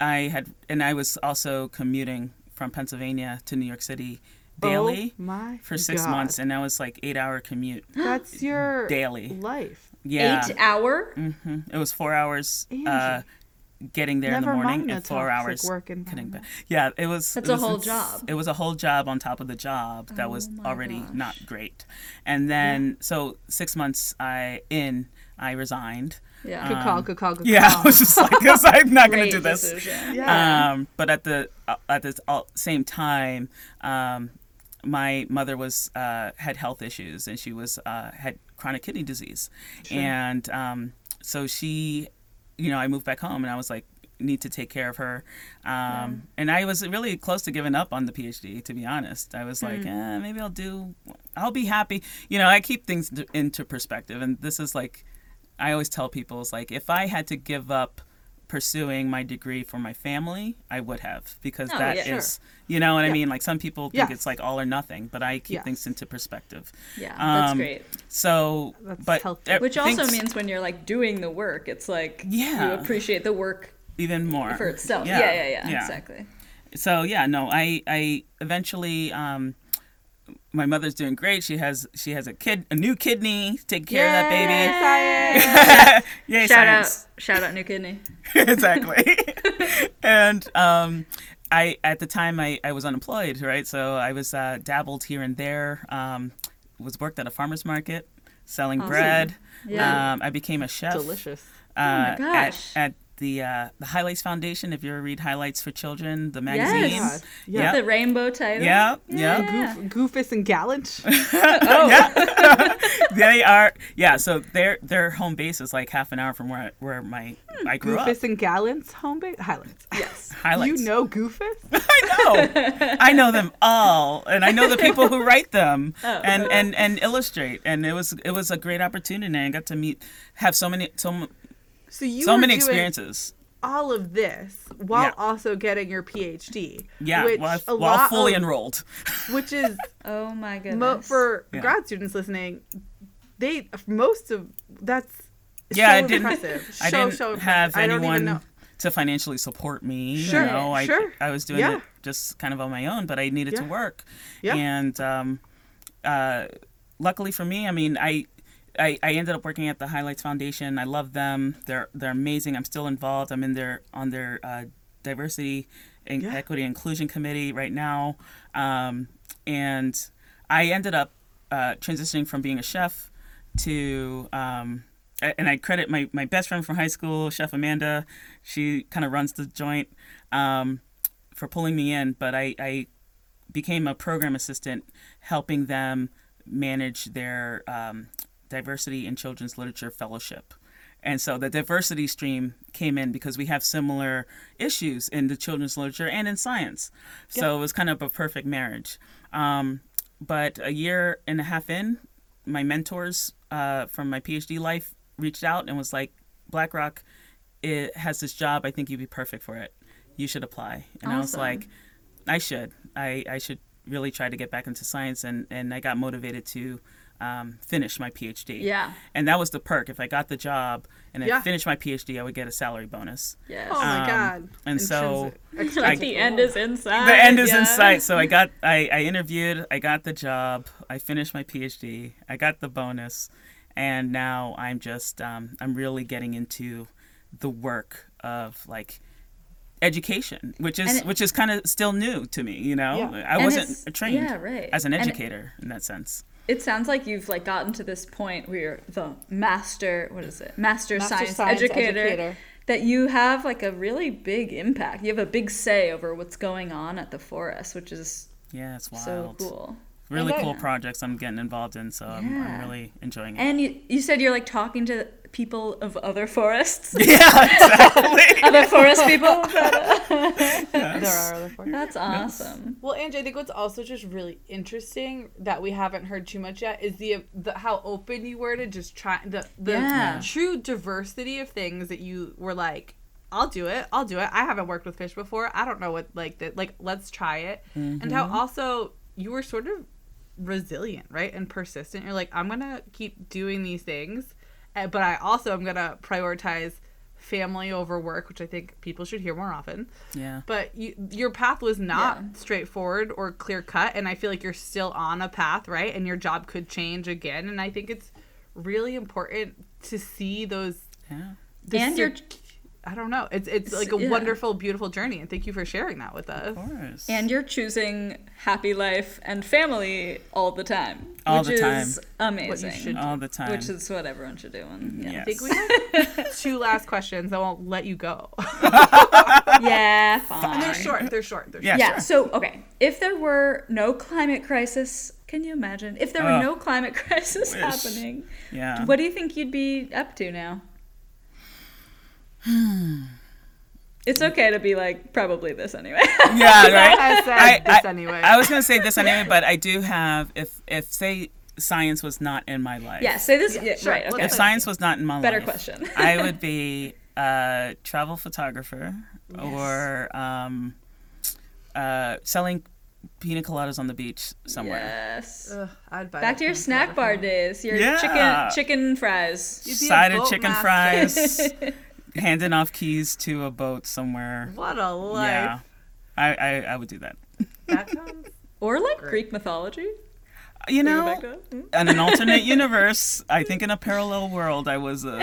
I had and I was also commuting from Pennsylvania to New York City daily Oh my for six God. months, and that was like eight hour commute That's your daily. life. Yeah, Eight hour? hmm it was four hours. Uh, getting there in the morning and four hours work getting back. Yeah, it was. That's it a was whole ins- job. It was a whole job on top of the job that was Oh my already gosh. not great. And then, so six months I in, I resigned. Yeah. Good call, good call, good Yeah, I was just like, 'cause I'm not gonna do this. decision. Yeah. Um, but at the uh, at the same time, um, my mother was uh, had health issues and she was uh, had chronic kidney disease, and um, so she, you know, I moved back home and I was like, need to take care of her, um, and I was really close to giving up on the PhD. To be honest, I was like, eh, maybe I'll do, I'll be happy. You know, I keep things into perspective, and this is like, I always tell people, it's like if I had to give up pursuing my degree for my family, I would have because Oh, that yeah. is, you know what I mean. Like some people think Yes. it's like all or nothing, but I keep things into perspective. Yeah, that's Um, great. So, That's but healthy. Which also means when you're like doing the work, it's like Yeah. you appreciate the work even more for itself. Yeah, yeah, yeah, exactly. So yeah, no, I I eventually um my mother's doing great. She has she has a kid, a new kidney, take care of that baby. Yay, Shout science. out, shout out, new kidney. exactly. and um, I at the time I, I was unemployed, right? So I was uh, dabbled here and there. Um, was worked at a farmer's market selling Awesome. bread. Yeah. Um, I became a chef. Delicious. Uh, Oh my At, gosh. at the uh, the Highlights Foundation. If you ever read Highlights for Children, the magazine. God. Yeah. Yeah. The rainbow title. Yeah, yeah. Yeah. Goof, Goofus and Gallant. Oh, they are yeah so their their home base is like half an hour from where where my i grew up Goofus and Gallant's home base. Highlights. yes. highlights You know Goofus? i know i know them all and i know the people who write them Oh. and and and illustrate and it was it was a great opportunity and i got to meet have so many so, m- So you so were many doing experiences all of this while Yeah. also getting your PhD. yeah which while, a while lot fully of- enrolled Which is Oh my goodness. mo- for Yeah. grad students listening. They most of that's Yeah, so I didn't- impressive. i so, didn't so impressive. have I anyone to financially support me. Sure, You know, I sure. I was doing Yeah. it just kind of on my own, but I needed to work. Yeah. And um, uh, luckily for me, I mean, I, I I ended up working at the Highlights Foundation. I love them. They're they're amazing. I'm still involved. I'm in their on their uh, diversity and Yeah. equity inclusion committee right now. Um, and I ended up uh, transitioning from being a chef to um, and I credit my, my best friend from high school, Chef Amanda. She kind of runs the joint um, for pulling me in, but I, I became a program assistant helping them manage their um, diversity in children's literature fellowship. And so the diversity stream came in because we have similar issues in the children's literature and in science. So it was kind of a perfect marriage. Um, but a year and a half in, my mentors uh, from my PhD life reached out and was like, Black Rock it has this job. I think you'd be perfect for it. You should apply. And I was like, I should. I, I should really try to get back into science. And, and I got motivated to um, finish my PhD. Yeah. And that was the perk. If I got the job and I Yeah. finished my PhD, I would get a salary bonus. Yes. Oh my Um, god. and so- Intrinsic- like extrinsic the end is in sight. the end is yeah. in sight. So I got, I, I interviewed, I got the job, I finished my PhD, I got the bonus, and now I'm just, um, I'm really getting into the work of like education, which is it- which is kind of still new to me. You know, Yeah. I And wasn't trained yeah, right. as an And it- educator in that sense. It sounds like you've like gotten to this point where you're the master. What is it? Master, Master science, science educator, educator. That you have like a really big impact. You have a big say over what's going on at the forest, which is Yeah, it's wild. so cool. Really Okay. cool projects I'm getting involved in, so I'm, I'm really enjoying it. And you, you said you're like talking to people of other forests, yeah, exactly. other forest people. There are other forms. That's awesome. Well, Angie, I think what's also just really interesting that we haven't heard too much yet is the, the how open you were to just try the the Yeah. true diversity of things that you were like, I'll do it, I'll do it. I haven't worked with fish before. I don't know what like that. Like, let's try it. And how also you were sort of resilient, right, and persistent. You're like, I'm gonna keep doing these things, uh, Eh, but I also am gonna prioritize family over work, which I think people should hear more often Yeah. but you, your path was not Yeah. straightforward or clear cut and i feel like you're still on a path right and your job could change again and i think it's really important to see those Yeah. the And you're- cir- i don't know it's it's like a Yeah. wonderful beautiful journey and thank you for sharing that with us Of course. And you're choosing happy life and family all the time. All which the is What you amazing. should all the time. Which is what everyone should do. And, yeah. yes. i think we have two last questions i won't let you go yeah, fine. they're short they're short they're Yeah, short. Yeah, sure. so okay. If there were no climate crisis, can you imagine? If there were Oh, no climate crisis wish. happening, yeah. what do you think you'd be up to now? It's okay to be like probably this anyway. yeah, right. I said I- this I- anyway I was gonna say this anyway, but I do have if if say science was not in my life. yeah, say this. Yeah, Yeah, sure. right. Okay. If science was not in my Better life, question. I would be a travel photographer or um, uh, selling pina coladas on the beach somewhere. Yes. Ugh, I'd buy Back to your snack bar from days. Your Yeah. chicken chicken fries. You'd Side of chicken master. fries, handing off keys to a boat somewhere. what a life Yeah, I, I I would do that. that sounds Or like Great. Greek mythology. You know, mm-hmm. in an alternate universe, I think in a parallel world, I was uh,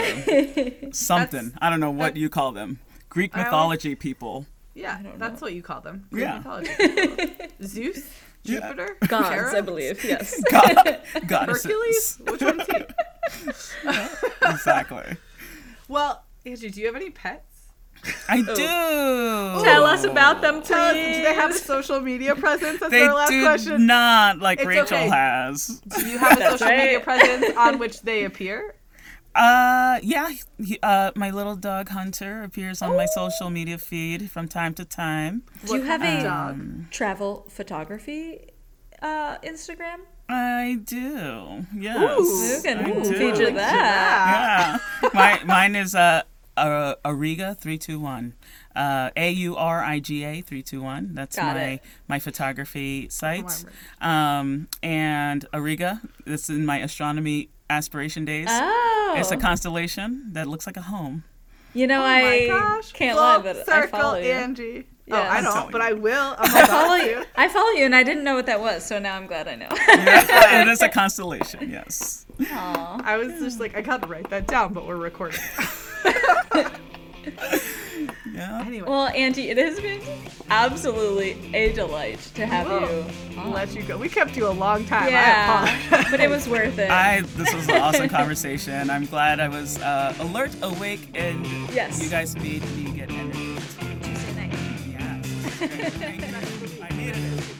something. I don't know what you call them. Greek I always- mythology people. Yeah, don't that's what you call them. Greek Yeah. Mythology. Zeus, Yeah. Jupiter, Gods, I believe. Yes. God, goddesses. Hercules. Which one's he? Exactly. Well, Angie, do you have any pets? I do. Tell us about them, please. Tell us, do they have a social media presence? That's They our last do question. not like It's Rachel okay. has. Do you have a That's social media presence on which they appear? Uh, yeah. He, uh, my little dog Hunter appears on my social media feed from time to time. Do you have kind a of dog? travel photography uh, Instagram? I do. Yes. You can I do. feature that. Yeah. my mine is uh, uh Auriga three two one. Uh, A U R I G A three two one. That's Got my it. my photography site. Um, and Auriga. This is in my astronomy aspiration days. Oh. It's a constellation that looks like a home. You know, Oh I gosh. can't Full lie, but I circle follow you. Angie. Yeah. oh, I I'm don't, but you. I will. I'm I follow you. I follow you, and I didn't know what that was, so now I'm glad I know. Yeah, it is a constellation. Yes. Aw. I was just like, I gotta write that down, but we're recording. Yeah. anyway, Well, Auntie, it has been absolutely a delight to have Whoa. you. I'll let you go. We kept you a long time. Yeah, apologize. but it was worth it. I this was an awesome conversation. I'm glad I was uh, alert, awake, and Yes. you guys made me get energy. I needed it.